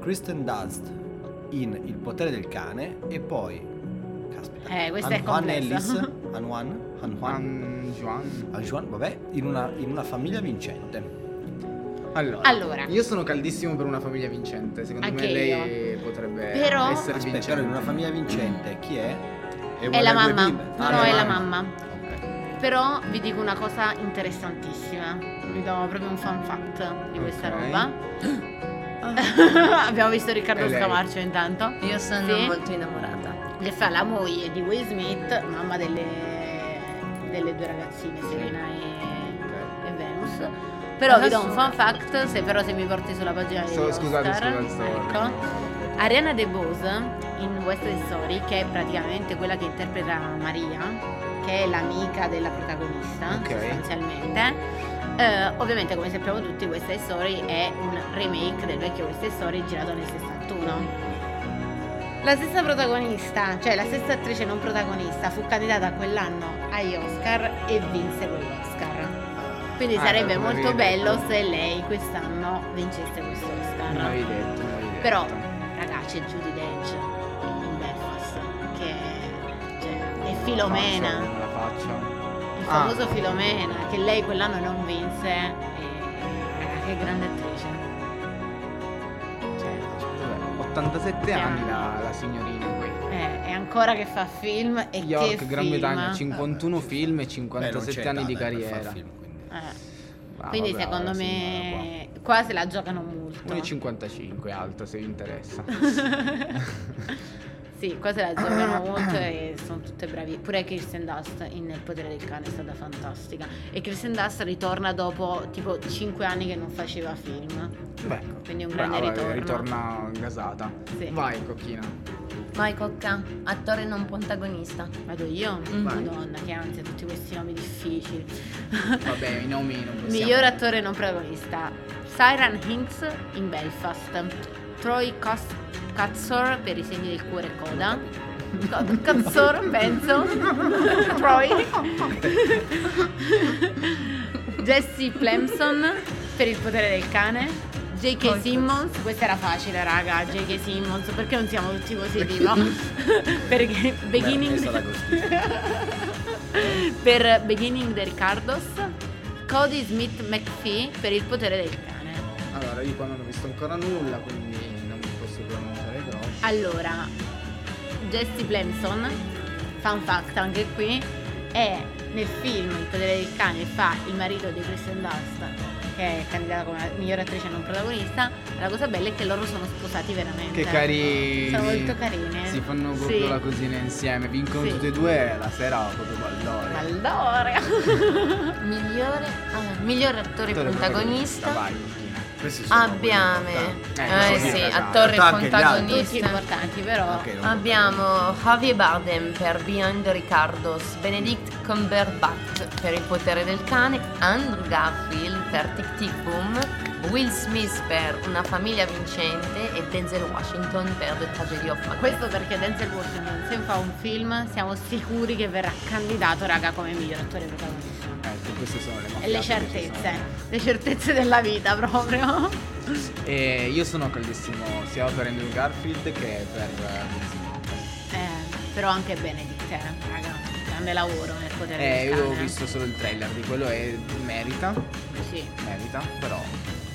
Kristen Dunst in Il potere del cane e poi caspita, Eh, questa è Antoine complessa. Ellis, Antoine, Antoine, Juan Juan. Antoine, vabbè, in una, in una famiglia vincente. Allora, Allora. io sono caldissimo per una famiglia vincente. Secondo Anche me lei potrebbe Però- essere Aspetta, vincente. però in una famiglia vincente chi è? È vuole la due mamma. No, Ah, no, la è la mamma. Però vi dico una cosa interessantissima. Vi do proprio un fun fact di questa Ok. roba. Abbiamo visto Riccardo. Scamarcio intanto. Io sono Sì. molto innamorata. Che fa la moglie di Will Smith, mamma delle, delle due ragazzine, Serena e, e Venus. Però vi do un fun fact, se però se mi porti sulla pagina di Oscar, scusate, scusate, stavo ecco. Ariana DeBose in West Side Story, che è praticamente quella che interpreta Maria, che è l'amica della protagonista, Ok. sostanzialmente. Eh, ovviamente, come sappiamo tutti, West Side Story è un remake del vecchio West Side Story girato nel 61. La stessa protagonista, cioè la stessa attrice non protagonista, fu candidata quell'anno agli Oscar e vinse quell'Oscar. Quindi Ah, sarebbe non molto bello detto. se lei quest'anno vincesse questo Non Oscar. l'avevi detto, non l'avevi detto. Però, ragazzi, c'è Judy Dench Filomena, Faccia, La faccia. il Ah. famoso Filomena, che lei quell'anno non vinse. E, raga, che grande attrice. Cioè, Vabbè, 87 Sì. anni la, la signorina qui. Eh, è ancora che fa film e York, che Gran film. Bretagna, 51 film e Beh, non 57 c'è anni di carriera. film, quindi. Eh, Ah, Quindi vabbè, secondo me qua se la giocano molto. 1,55 alto se vi interessa. Sì, qua se la giocano molto e sono tutte bravi. Pure Kirsten Dust in Nel potere del cane è stata fantastica. E Kirsten Dust ritorna dopo tipo 5 anni che non faceva film. Beh, Quindi un grande brava, ritorno. ritorna gasata. Sì. Vai, Cocchina. Vai Cocca, attore non protagonista. Vado io? Mhm. Madonna, che ansia, tutti questi nomi difficili. Vabbè, i nomi non possiamo. Miglior attore non protagonista. Siren Hinks in Belfast. Troy Cos- Katzor per i segni del cuore e coda. Katzor, penso. Troy. Jesse Plemson per il potere del cane. J.K. Simmons, questa era facile raga, J.K. Simmons, perché non siamo tutti così tipo? perché Beginning per Beginning the Ricardos, Cody Smith McPhee per il potere del cane. Allora, io qua non ho visto ancora nulla, quindi Allora, Jesse Plemson, fun fact anche qui, è nel film Il potere del cane fa il marito di Kristen Dust che è candidata come migliore attrice non protagonista. La cosa bella è che loro sono sposati veramente. Che carini. Sono molto carine. Si fanno proprio Sì. la cosina insieme. Vincono Sì. tutte e due la sera proprio ballore. Allora. Migliore, ah, migliore attore protagonista. Vai, Cocchina. Questi sono Abbiamo, eh, Eh, sì, sì, attore esatto. Protagonista. importanti, però. Ok, non- Abbiamo Javier Bardem per Behind the Ricardos, Benedict Cumberbatch per Il potere del cane, Andrew Garfield per Tic Tic Boom, Will Smith per Una famiglia vincente e Denzel Washington per The Tragedy of Macbeth. Questo perché Denzel Washington se fa un film siamo sicuri che verrà candidato raga come miglior attore protagonista. Ecco, queste sono le E maffiate le certezze, le certezze della vita proprio. E io sono caldissimo sia per Andrew Garfield che per eh, Will Smith. Eh, però anche Benedict, eh, raga, grande lavoro nel potere Eh, del io ho cane. visto solo il trailer di quello e merita, Sì, merita, però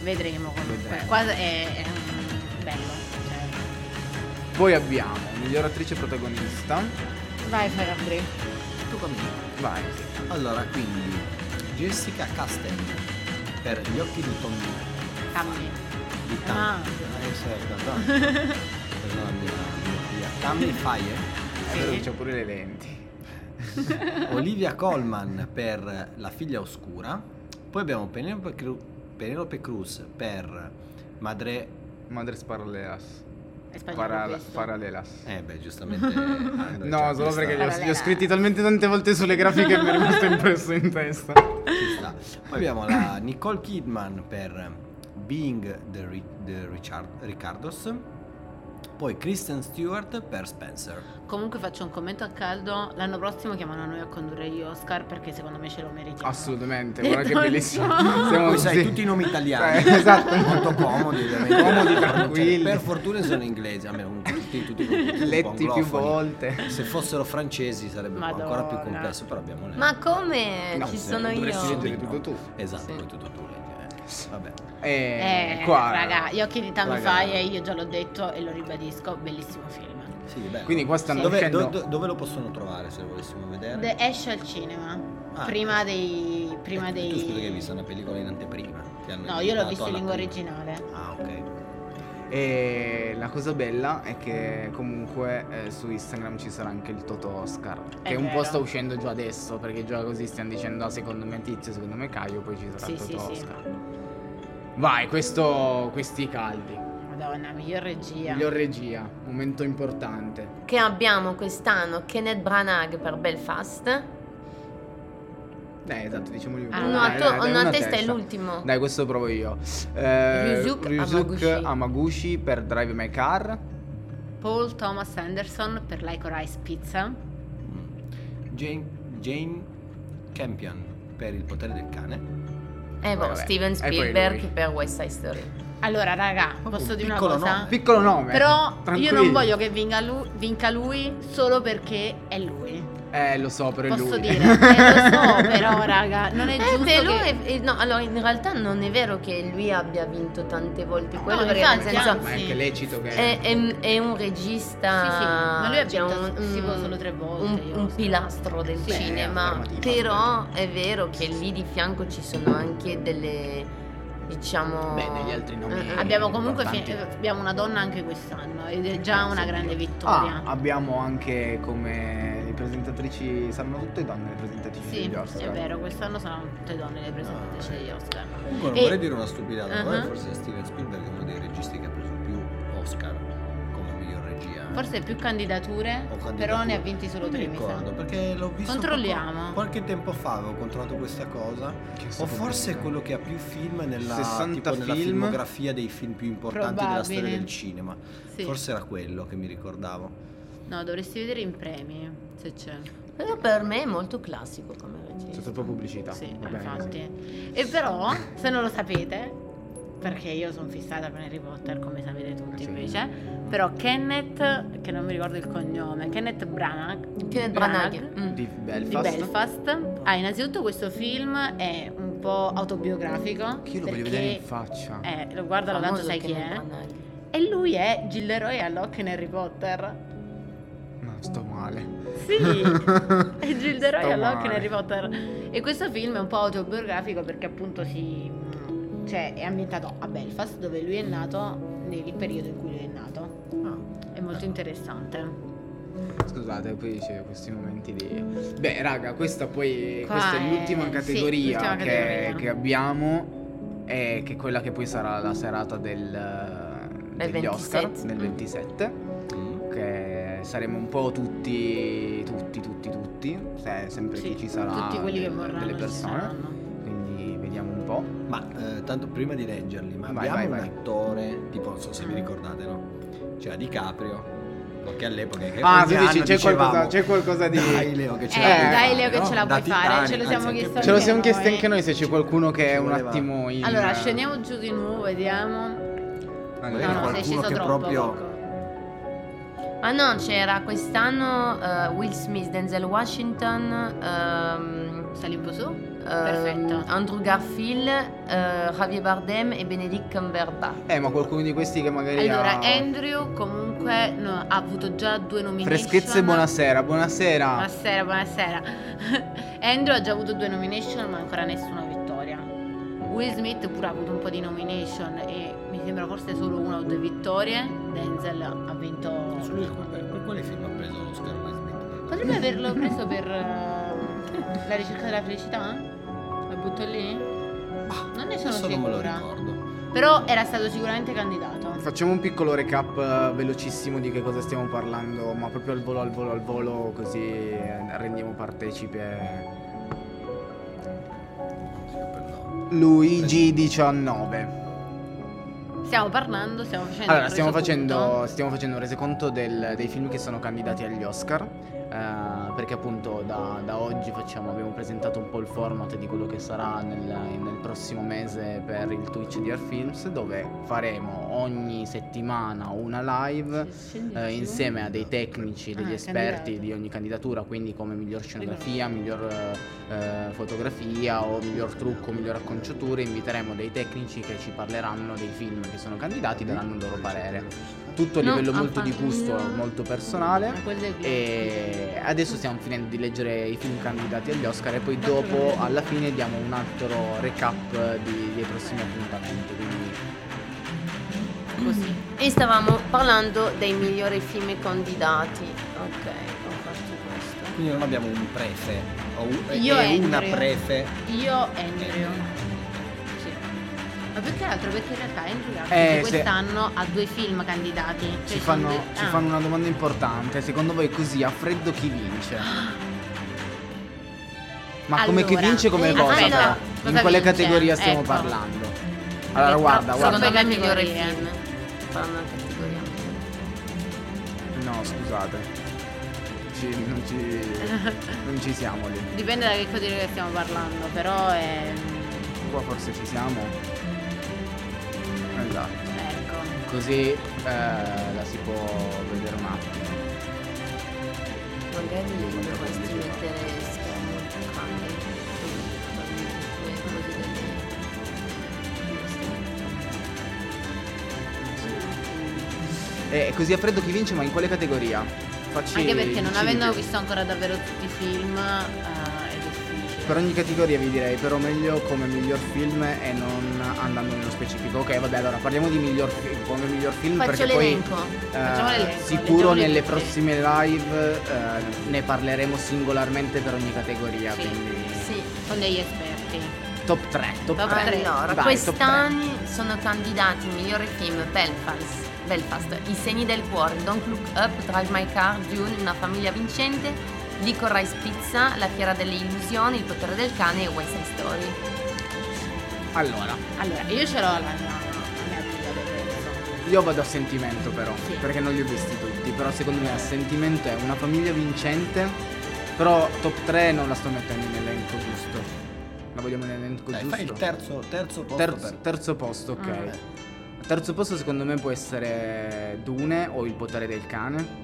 vedremo comunque. Vedremo. Qua è, è bello. cioè. Poi abbiamo miglior attrice protagonista. Vai Ferrabri. Tu con me. Vai. Allora, quindi Jessica Chastain per gli occhi di Tom Cambi. di Tam. Ah. Eh, certo. Tammy È vero Sì. c'ha pure le lenti. Olivia Colman per La figlia oscura, poi abbiamo Penelope, Cru- Penelope Cruz per Madre Madres paralelas. Paral- paralelas. Eh beh, giustamente. No, solo questa- perché li ho, li ho scritti talmente tante volte sulle grafiche che mi è rimasto impresso in testa. Ci sta. Poi abbiamo la Nicole Kidman per Being the, Ri- the Richard- Ricardos. Poi Kristen Stewart per Spencer. Comunque faccio un commento a caldo. L'anno prossimo chiamano noi a condurre gli Oscar perché secondo me ce lo meritiamo. Assolutamente, guarda che bellissimo. Siamo Poi sai, tutti i nomi italiani. Eh, esatto. Molto comodi. Comodi, Cioè, tranquilli. per fortuna sono inglesi, almeno tutti, tutti, tutti Letti più volte. Se fossero francesi sarebbe ancora più complesso, però abbiamo le... Ma come? No, Ci sono dovresti io. leggere tutto tu. Esatto, Sì. tutto tu leggi. eh. Vabbè. E Eh, qua raga, gli occhi di Tammy Raga. Faye, io già l'ho detto e lo ribadisco, bellissimo film. Sì, bello. Quindi qua stanno dove, uscendo- do- do- dove lo possono trovare se lo volessimo vedere? The esce al cinema. Ah, prima dei. Prima Eh, dei. Tu scusa che hai visto una pellicola in anteprima? No, io l'ho visto in lingua prima. originale. Ah, ok. E la cosa bella è che comunque eh, su Instagram ci sarà anche il Toto Oscar. È che un po' vero. sta uscendo già adesso. Perché già così stiamo dicendo ah, secondo me Tizio, secondo me Caio, poi ci sarà Sì, il sì, Toto sì. Oscar. Vai, questo, questi caldi. Madonna, miglior regia. Miglior regia, momento importante. Che abbiamo quest'anno Kenneth Branagh per Belfast. Eh, esatto, diciamo io. Ah, Uno dai, dai, una testa è l'ultimo. Dai, questo provo io. Eh, Hamaguchi. Hamaguchi per Drive My Car. Paul Thomas Anderson per Like Rice Pizza. Mm. Jane, Jane Campion per Il potere del cane. E boh, Vabbè. Steven Spielberg per West Side Story. Allora, raga, posso dire una cosa? nome. Piccolo nome. Però io tranquilli. non voglio che vinca lui, vinca lui solo perché è lui. Eh, lo so, però è Posso lui. dire? Eh, lo so, però, raga, non è Eh, giusto beh, lui che... è- eh, no, allora in realtà non è vero che lui abbia vinto tante volte quello, No, perché infatti, nel senso Ma è anche lecito che... è, è- è un regista, Sì, sì, ma lui ha cioè, vinto un, tipo un- solo tre volte, un, io un so. pilastro del Sì, cinema, però è vero che lì di fianco ci sono anche delle, diciamo... Beh, degli altri nomi Eh, eh. Abbiamo comunque fi- eh, abbiamo una donna anche quest'anno ed è già una grande vittoria. Ah, abbiamo anche come le presentatrici, saranno tutte donne le presentatrici sì, degli Oscar. è vero, quest'anno saranno tutte donne le presentatrici degli Oscar. Comunque non E- vorrei dire una stupidata, Uh-huh. forse Steven Spielberg è uno dei registi che ha preso più Oscar. Forse più candidature, però ne ha vinti solo tre, mi mi ricordo perché l'ho visto Controlliamo. qualche tempo fa avevo controllato questa cosa Che o forse è quello che ha più film nella, 60 tipo nella film. filmografia dei film più importanti della storia del cinema Sì. forse era quello che mi ricordavo No, dovresti vedere in premi, se c'è. Però per me è molto classico come C'è regista. stata pubblicità. Sì, va bene infatti. E però, se non lo sapete, perché io sono fissata con Harry Potter, come sapete tutti Sì. invece, però Kenneth, che non mi ricordo il cognome, Kenneth Branagh, Kenneth Branagh, Branagh. mm. Di di Belfast. Belfast. Ah, innanzitutto questo film è un po' autobiografico. Che io lo voglio vedere in faccia. Eh, lo guardalo, tanto sai chi Kenneth è. Branagh. E lui è Gilderoy Alloc in Harry Potter. No, sto male. Sì, è Gilderoy Alloc in. Harry Potter. E questo film è un po' autobiografico perché appunto si... Cioè, è ambientato a Belfast, dove lui è nato nel periodo in cui lui è nato. È molto interessante. Scusate, poi c'è questi momenti di... Beh, raga, questa poi... Qua questa è è- l'ultima sì, categoria, l'ultima che, categoria. che abbiamo. E che è quella che poi sarà la serata del, Del degli Oscar 27. nel 27. Che saremo un po' tutti, tutti, tutti, tutti. se- sempre Sì, che ci sarà tutti quelli che vorranno delle ci persone. Po'. ma eh, tanto prima di leggerli ma Vai, abbiamo vai, un vai. attore tipo non so se vi Mm. ricordate no c'era DiCaprio che all'epoca che Ah, sì, anno c'è dicevamo, qualcosa, c'è qualcosa di... dai Leo che ce Eh, la puoi dai, fare, Leo, che no? ce la puoi fare, Titanic, ce lo siamo anzi, chiesto anche Ce lo siamo chiesti anche noi se c'è qualcuno che è un voleva- attimo in... Allora, scendiamo giù di nuovo, vediamo. Magari No, no, sei qualcuno sceso che troppo. proprio Coco. Ah no, c'era quest'anno eh, Will Smith, Denzel Washington, ehm, Sali un po' su. Ehm, Perfetto. Andrew Garfield, eh, Javier Bardem e Benedict Cumberbatch. Eh, ma qualcuno di questi che magari Allora, ha... Andrew comunque no, ha avuto già due nomination. Freschezza e buonasera, buonasera. Buonasera, buonasera. Andrew ha già avuto due nomination, ma ancora nessuna vittoria. Will Smith pure ha avuto un po' di nomination e mi sembra forse solo una o due vittorie. Denzel ha vinto. lui per, quale film ha preso l'Oscar Will Smith? Potrebbe averlo preso per eh, la ricerca della felicità? Butto lì? Non ne sono Adesso non me lo sicura. ricordo Però era stato sicuramente candidato. Facciamo un piccolo recap eh, velocissimo di che cosa stiamo parlando, ma proprio al volo, al volo, al volo, così eh, rendiamo partecipe Luigi 19. Stiamo parlando, stiamo facendo. Allora, stiamo facendo, stiamo facendo un resoconto del- dei film che sono candidati agli Oscar. Eh, perché appunto da, da oggi facciamo, abbiamo presentato un po' il format di quello che sarà nel, nel prossimo mese per il Twitch di Art Films, dove faremo ogni settimana una live eh, insieme a dei tecnici, degli Ah, esperti candidato. di ogni candidatura, quindi come miglior scenografia, miglior eh, eh, fotografia o miglior trucco, miglior acconciature, inviteremo dei tecnici che ci parleranno dei film che sono candidati, daranno il loro parere. Tutto a No, livello ah, molto di gusto, no. molto personale. E adesso stiamo finendo di leggere i film candidati agli Oscar e poi dopo alla fine diamo un altro recap di- dei prossimi appuntamenti. Quindi Così. E stavamo parlando dei migliori film candidati. Ok, ho fatto questo. quindi non abbiamo un prefe o un- Io una Andrew. prefe Io Andrew. Ma più che altro perché in realtà Andrew Garfield Eh, se- quest'anno ha due film candidati. Cioè ci fanno, due- ci ah. fanno una domanda importante. Secondo voi così a freddo chi vince? Ma come chi Allora, vince come eh, cosa? aspetta, però? cosa In quale vince? categoria stiamo Ecco. parlando? Allora Ecco, guarda, secondo guarda. Secondo me migliore categorie. film. Fanno categoria. No, scusate. Ci- non, ci, non ci siamo lì. Dipende da che categoria stiamo parlando, però è. Qua forse ci siamo. Esatto. Ecco. Così eh, la si può vedere un attimo. Magari dovresti mettere schermo cose E così a freddo chi vince, ma in quale categoria? Facci Anche perché non avendo visto ancora davvero tutti i film eh. Per ogni categoria vi direi, però meglio come miglior film e non andando nello specifico. Ok, vabbè, allora parliamo di miglior film, come miglior film Faccio perché poi l'elenco. eh, Facciamo l'elenco, sicuro nelle tutti. prossime live eh, ne parleremo singolarmente per ogni categoria, Sì. quindi Sì. Con degli esperti. top 3, top, Top 3. tre. Allora, Vai, top quest'anno sono candidati migliore film Belfast, Belfast, I segni del cuore, Don't Look Up, Drive My Car, Dune, Una famiglia vincente, Licorice Pizza, La fiera delle illusioni, Il potere del cane e West Side Story. 3. Allora, Allora, io ce l'ho la mia, io vado a sentimento però, Sì. perché non li ho visti tutti, però secondo me a sentimento è una famiglia vincente, però top 3 non la sto mettendo in elenco giusto. La vogliamo in elenco Dai, giusto? fai il terzo, terzo posto Terzo, per... terzo posto, ok. Mm. Terzo posto secondo me può essere Dune o Il potere del cane.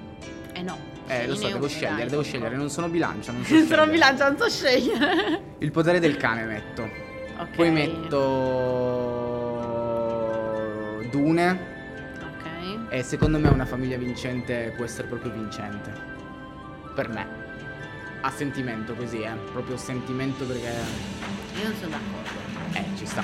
Eh no. Eh, lo so, devo scegliere, dai, devo scegliere, non sono bilancia, non so Sono scegliere. bilancia, non so scegliere. Il potere del cane metto. ok. Poi metto Dune Ok. e secondo me una famiglia vincente può essere proprio vincente. Per me. A sentimento così, eh. Proprio sentimento perché Io non sono d'accordo. Eh ci sta.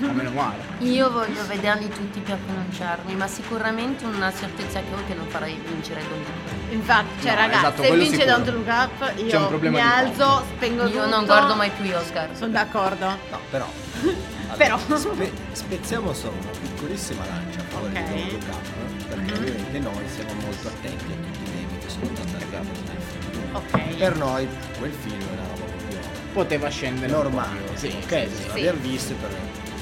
Ma meno male. Io voglio vederli tutti per pronunciarmi, ma sicuramente una certezza che ho che non farei vincere Don Luca. Infatti, cioè No, ragazzi, esatto, se vince sicuro. Don't Look Up, io C'è un problema mi alzo, spengo tutto. Io non guardo mai più gli Oscar. Sono d'accordo. No, però... Però. spe- spezziamo solo una piccolissima lancia a favore Ok. di Don't Look Up, perché Mhm. ovviamente noi siamo molto attenti a tutti i temi che sono trattati nel film. Ok. Per noi quel film proprio Poteva scendere normale, sì, ok, sì, sì. aver visto per...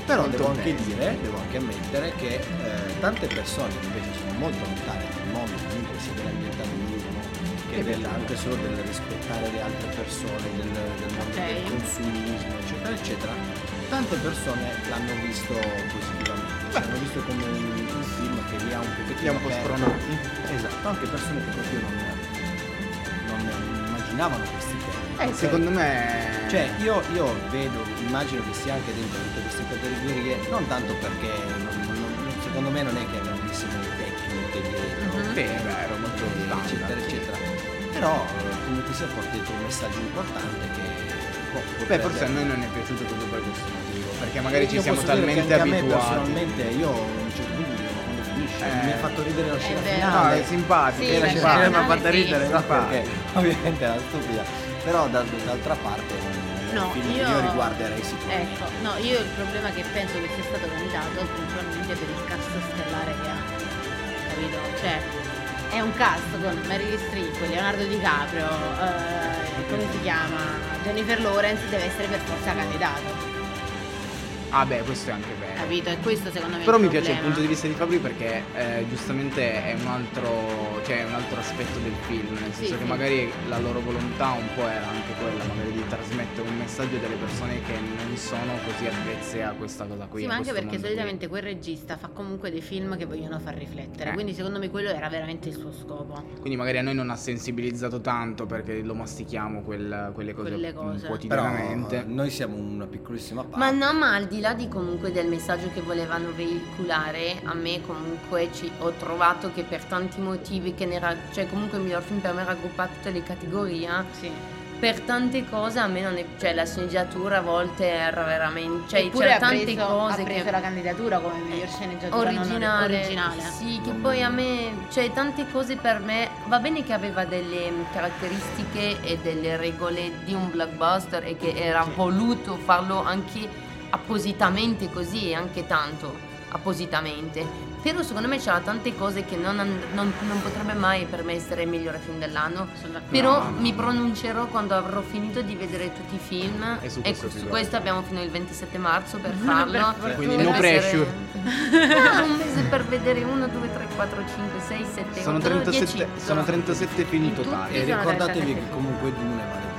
però Molto devo anche bene. dire, devo anche ammettere che eh, tante persone che invece sono molto lontane dal mondo comunque sia dell'ambientalismo che del- anche solo del rispettare le altre persone, del, del mondo Ok. del consumismo, eccetera, eccetera, tante persone l'hanno visto positivamente, cioè hanno visto come un, un film che li ha un pochettino un po' spronati. Esatto, anche persone che proprio non, non immaginavano questi temi. Eh, secondo me Cioè, io, io vedo, immagino che sia anche dentro tutte queste categorie, non tanto perché non- non- secondo me non è che grandissime tecniche dietro, Mhm. Sì, è vero, molto eccetera, eccetera. Però eh, comunque sia porta dentro un messaggio importante che boh, Beh, forse a noi non è piaciuto proprio per questo motivo, perché magari ci siamo talmente anche A me abituati. personalmente io certo ma quando finisce Eh. mi ha fatto ridere la scena vero. No, finale. è simpatico, Sì, è la la scena finale mi ha finale fatto sì. ridere no, Simpatico. perché ovviamente era stupida però da- d'altra parte No, io- io riguarderei sicuramente Ecco, no, io il problema che penso che sia stato candidato principalmente per il cast stellare che ha. Capito? Cioè, è un cast con Meryl Streep, Leonardo DiCaprio, eh, come si chiama? Jennifer Lawrence deve essere per forza candidato. Ah beh, questo è anche vero. Capito? E questo secondo me è Però mi piace il problema. punto di vista di Fabri perché eh, giustamente è un altro, cioè un altro aspetto del film, nel Sì, senso che sì. magari la loro volontà un po' era anche quella, magari di trasmettere un messaggio delle persone che non sono così avvezze a questa cosa qui. Sì, ma anche perché solitamente quel regista fa comunque dei film che vogliono far riflettere, Eh. quindi secondo me quello era veramente il suo scopo. qui. Quindi magari a noi non ha sensibilizzato tanto perché lo mastichiamo quel- quelle cose, Quelle cose. però quotidianamente. eh, noi siamo una piccolissima parte Ma no, ma al di là di comunque del messaggio che volevano veicolare, a me comunque ci, ho trovato che per tanti motivi che ne era, cioè comunque il miglior film per me raggruppa tutte le categorie, Sì. per tante cose a me non è, cioè la sceneggiatura a volte era veramente, cioè Eppure c'era tante preso, cose ha preso che la candidatura come miglior sceneggiatura non originale, originale. sì, che poi a me, cioè tante cose per me, va bene che aveva delle caratteristiche e delle regole di un blockbuster e che era voluto farlo anche appositamente così e anche tanto appositamente. Però secondo me c'era tante cose che non, and- non- non potrebbe mai per me essere il migliore film dell'anno. Però mi pronuncerò quando avrò finito di vedere tutti i film E su e questo su episodio. questo abbiamo fino il 27 marzo per farlo. Per. Quindi Per no essere- pressure. No, un mese per vedere 1, 2, 3, 4, 5, 6, 7, Sono 8, 37, 10. sono 37 film totali. e sono ricordatevi 37 che comunque Dune vale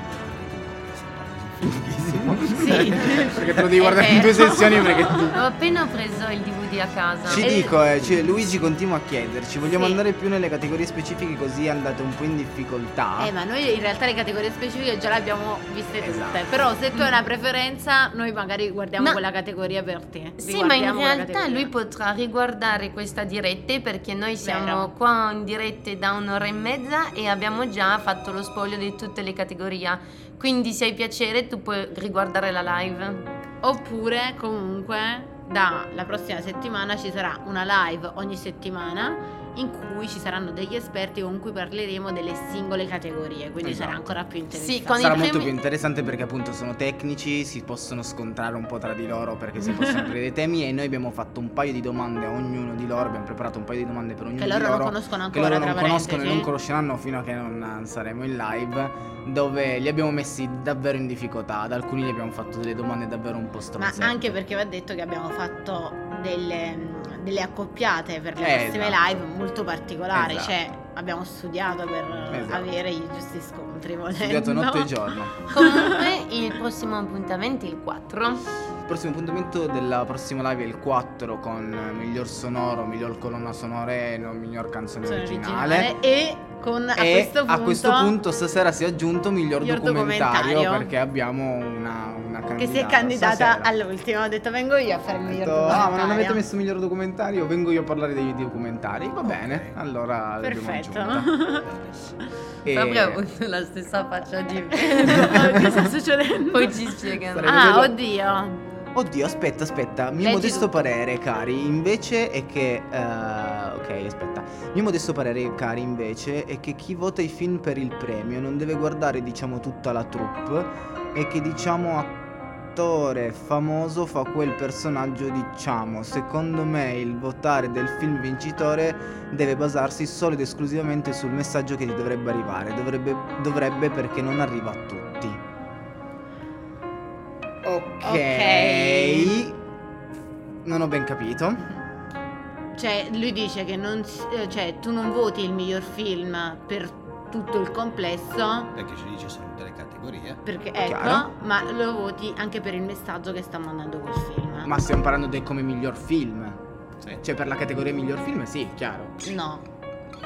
fighissimo. Sì. perché te lo devi guardare in due sessioni perché Ho appena preso il DVD a casa. Ci E- dico, eh, cioè, Luigi continua a chiederci, vogliamo Sì. andare più nelle categorie specifiche così andate un po' in difficoltà? Eh, ma noi in realtà le categorie specifiche già le abbiamo viste tutte. Esatto. Però se tu hai una preferenza, noi magari guardiamo Ma- quella categoria per te. Sì, ma in realtà lui potrà riguardare questa diretta perché noi siamo Vero. qua in dirette da un'ora e mezza e abbiamo già fatto lo spoglio di tutte le categorie. Quindi se hai piacere tu puoi riguardare la live. Oppure, comunque, dalla prossima settimana ci sarà una live ogni settimana in cui ci saranno degli esperti con cui parleremo delle singole categorie. Quindi Esatto. sarà ancora più interessante. Sì, Sarà molto premi- più interessante perché appunto sono tecnici, si possono scontrare un po' tra di loro perché si possono aprire dei temi e noi abbiamo fatto un paio di domande a ognuno di loro, abbiamo preparato un paio di domande per ognuno Che di loro loro. non conoscono che ancora. loro non conoscono e non conosceranno fino a che non saremo in live, dove li abbiamo messi davvero in difficoltà. Ad alcuni gli abbiamo fatto delle domande davvero un po' Ma stronze. anche perché va detto che abbiamo fatto delle, delle accoppiate per le Eh, prossime esatto. live molto particolari. Esatto. Cioè, abbiamo studiato per Esatto. avere i giusti scontri. volendo. studiato notte e giorno. Comunque il prossimo appuntamento è il 4. Il prossimo appuntamento della prossima live è il 4 con miglior sonoro, miglior colonna sonora e no, miglior canzone originale. originale. E con a e questo punto, a questo punto stasera si è aggiunto miglior, Miglior documentario, documentario. perché abbiamo una, una candidata che si è candidata stasera. all'ultimo. Ho detto vengo io a fare il miglior detto, ah ma non documentario." avete messo miglior documentario? Vengo io a parlare dei documentari. Va bene, allora l'abbiamo Perfetto. E- Proprio ha avuto la stessa faccia di me. che sta succedendo? Poi ci spiegano. Ah, oddio. Oddio, aspetta, aspetta. Mio Leggi modesto tutto. parere, cari, invece è che. eh, ok, aspetta. Mio modesto parere, cari, invece è che chi vota i film per il premio non deve guardare, diciamo, tutta la troupe e che, diciamo, attore famoso fa quel personaggio, diciamo. Secondo me il votare del film vincitore deve basarsi solo ed esclusivamente sul messaggio che ti dovrebbe arrivare. Dovrebbe, dovrebbe perché non arriva a tutti. Ok. Ok. Non ho ben capito. Cioè, lui dice che non eh, cioè, tu non voti il miglior film per tutto il complesso. Perché ci dice sono delle categorie. Perché ecco, Chiaro. ma lo voti anche per il messaggio che sta mandando quel film. Ma stiamo parlando del come miglior film. Sì. Cioè, per la categoria miglior film, sì, chiaro. No,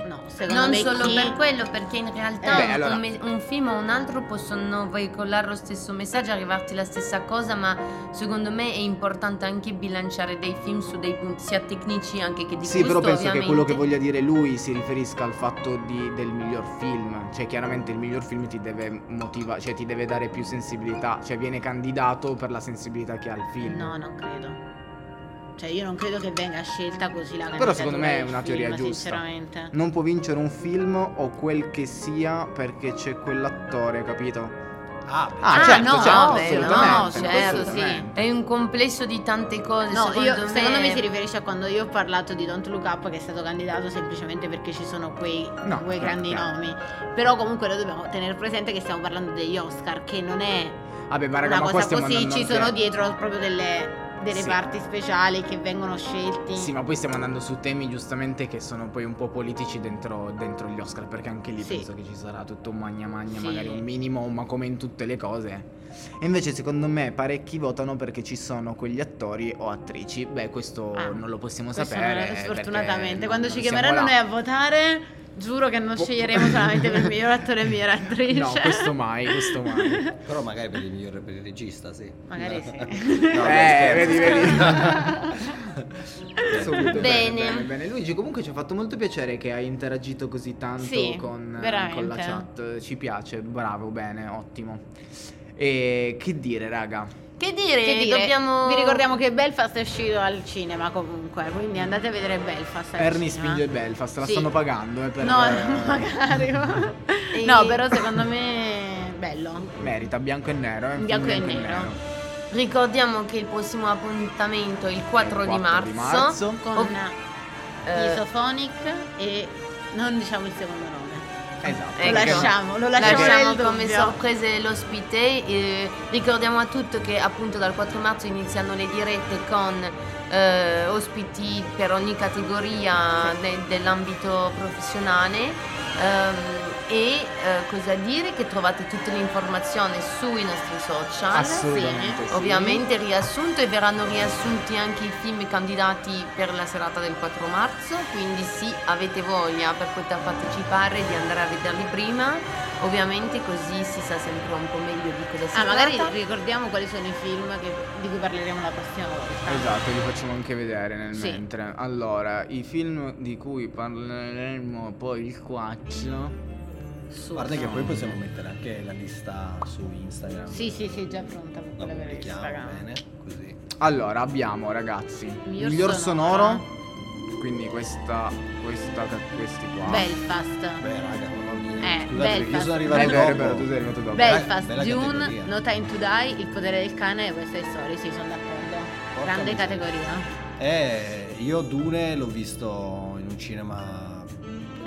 no, secondo Non me solo chi- per quello, perché in realtà Eh beh, un, allora- un me- un film o un altro possono veicolare lo stesso messaggio, arrivarti la stessa cosa, ma secondo me è importante anche bilanciare dei film su dei punti sia tecnici anche che di Sì, però gusto, penso che quello che ovviamente. voglia dire lui si riferisca al fatto di- del miglior film. Cioè, chiaramente il miglior film ti deve motivare, cioè ti deve dare più sensibilità. Cioè, viene candidato per la sensibilità che ha il film. No, non credo. Cioè, io non credo che venga scelta così la Però secondo me è una teoria film, giusta. Sinceramente. Non può vincere un film o quel che sia perché c'è quell'attore, capito? Ah, Ah, Ah, certo, no, certo, no, assolutamente, certo, assolutamente. È un complesso di tante cose, No, secondo, io- me... secondo me si riferisce a quando io ho parlato di Don't Look Up che è stato candidato semplicemente perché ci sono quei, No, quei no, grandi chiaro. nomi. Però comunque noi dobbiamo tenere presente che stiamo parlando degli Oscar, che non è Vabbè, ma raga, una ma cosa così, ci sono dietro proprio delle, delle Sì. parti speciali che vengono scelti. Sì, ma poi stiamo andando su temi giustamente che sono poi un po' politici dentro, dentro gli Oscar, perché anche lì Sì. penso che ci sarà tutto un magna magna, Sì. magari un minimo, ma come in tutte le cose. E invece secondo me parecchi votano perché ci sono quegli attori o attrici. Beh, questo Ah, non lo possiamo sapere. non perché sfortunatamente, non- quando non ci chiameranno là. noi a votare, giuro che non Po- sceglieremo solamente per il miglior attore e miglior attrice. No, questo mai, questo mai. Però magari per il migliore per il regista, sì. Magari sì. No, eh, vedi, vedi. Bene. bene, bene. Luigi, comunque ci ha fatto molto piacere che hai interagito così tanto Sì, con, veramente. con la chat. Ci piace, bravo, bene, ottimo. E che dire, raga? Che dire, Che dire, dobbiamo... vi ricordiamo che Belfast è uscito al cinema comunque, quindi andate a vedere Belfast Ernie cinema. spinge Belfast, la Sì. stanno pagando, eh, per No, magari. ma- E- No, però secondo me bello. merita bianco e nero, eh, Bianco film e nero. Ricordiamo che il prossimo appuntamento è il 4, Il di 4 di marzo. marzo. Con Oh, Isofonic e non diciamo il secondo nome. Esatto. Lo Ecco. lasciamo, lo lasciamo, Lasciamo come dubbio. sorprese l'ospite. eh, ricordiamo a tutti che appunto dal 4 marzo iniziano le dirette con eh, ospiti per ogni categoria de- dell'ambito professionale. Ehm, e eh, cosa dire che trovate tutte le informazioni sui nostri social. Assolutamente sì. Ovviamente riassunto e verranno riassunti anche i film candidati per la serata del 4 marzo, quindi sì, avete voglia per poter partecipare di andare a vederli prima. Ovviamente così si sa sempre un po' meglio di cosa si Ah, tratta. magari ricordiamo quali sono i film che- di cui parleremo la prossima volta. Esatto, li facciamo anche vedere nel Sì. mentre. Allora, i film di cui parleremo poi il 4. Guarda che poi possiamo mettere anche la lista su Instagram. Sì, sì, sì, già pronta per La quella per Instagram. bene, così. Allora, abbiamo ragazzi, Miglior miglior, sonoro. sonoro. Quindi questa, questa, questi qua. Belfast. Beh, raga, mamma mia. Eh, Scusate, io Belfast. sono arrivato vero, è dopo. vero, tu sei arrivato dopo. Belfast, bella Dune, categoria. No Time to Die, Il potere del cane e Side Story, sì, sono d'accordo. Porca Grande miseria. categoria. Eh, io Dune l'ho visto in un cinema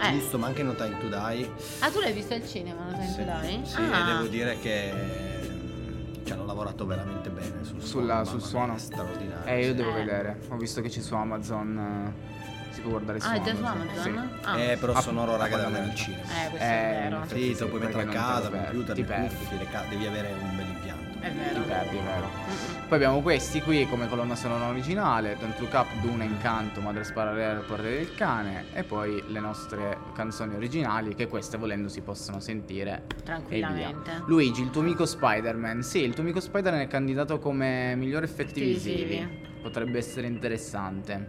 Eh. giusto, ma anche No Time to Die. Ah, tu l'hai visto al cinema, No Time Sì, to Die? sì, ah. e devo dire che mm, ci hanno lavorato veramente bene sul Sulla- suono, sul suono. straordinario. Eh, io devo Eh. vedere. Ho visto che c'è su Amazon. eh, Si può guardare su Ah, è già Amazon. su Amazon? Sì. Ah. Eh, però Ah, sonoro raga da vedere al appuntamento. cinema. Eh, questo Eh, è vero. Sì, te lo puoi perché mettere a casa, computer, ti le cuffie, le ca- devi avere un bel È Ti vero. perdi, è vero. Poi abbiamo questi qui come colonna sonora originale, Don't Look Up, Duna, Incanto, Madre Sparare al Porre del Cane e poi le nostre canzoni originali che queste volendo si possono sentire. Tranquillamente. Luigi, il tuo amico Spider-Man. Sì, il tuo amico Spider-Man è candidato come miglior effetti visivi. Potrebbe essere interessante.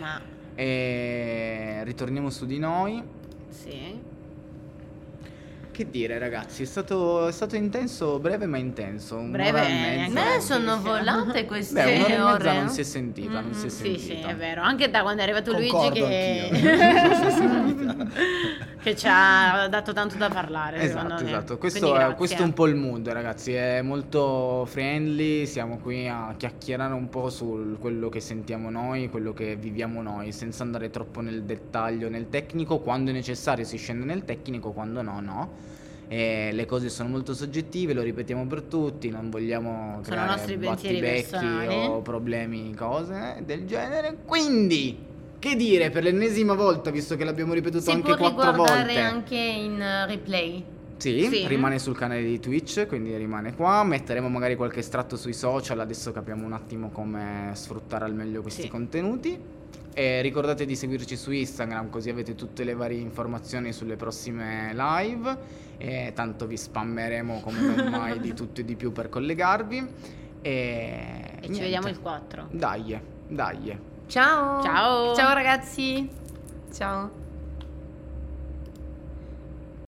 Ma E ritorniamo su di noi. sì. Che dire, ragazzi, è stato, è stato intenso, breve ma intenso. Breve e e anche- Beh, sono volate queste Beh, un'ora e ore. mezza non si è sentita, non si è Mm, Sì, sentita. sì, è vero. Anche da quando è arrivato Concordo Luigi che... che ci ha dato tanto da parlare. Esatto, esatto. Questo è, questo è un po' il mood, ragazzi. È molto friendly. Siamo qui a chiacchierare un po' su quello che sentiamo noi, quello che viviamo noi, senza andare troppo nel dettaglio, nel tecnico. Quando è necessario si scende nel tecnico, quando no, no. E le cose sono molto soggettive, lo ripetiamo per tutti, non vogliamo Sono nostri pensieri o problemi, cose del genere. Quindi, che dire per l'ennesima volta, visto che l'abbiamo ripetuto Si anche può quattro riguardare volte. anche in eh, replay. Sì, Sì. rimane sul canale di Twitch, quindi rimane qua. Metteremo magari qualche estratto sui social, adesso capiamo un attimo come sfruttare al meglio questi Sì. contenuti. E ricordate di seguirci su Instagram, così avete tutte le varie informazioni sulle prossime live. E tanto vi spammeremo come mai di tutto e di più per collegarvi. E, E ci vediamo il 4. Dai, dai. Ciao. Ciao. Ciao ragazzi. Ciao.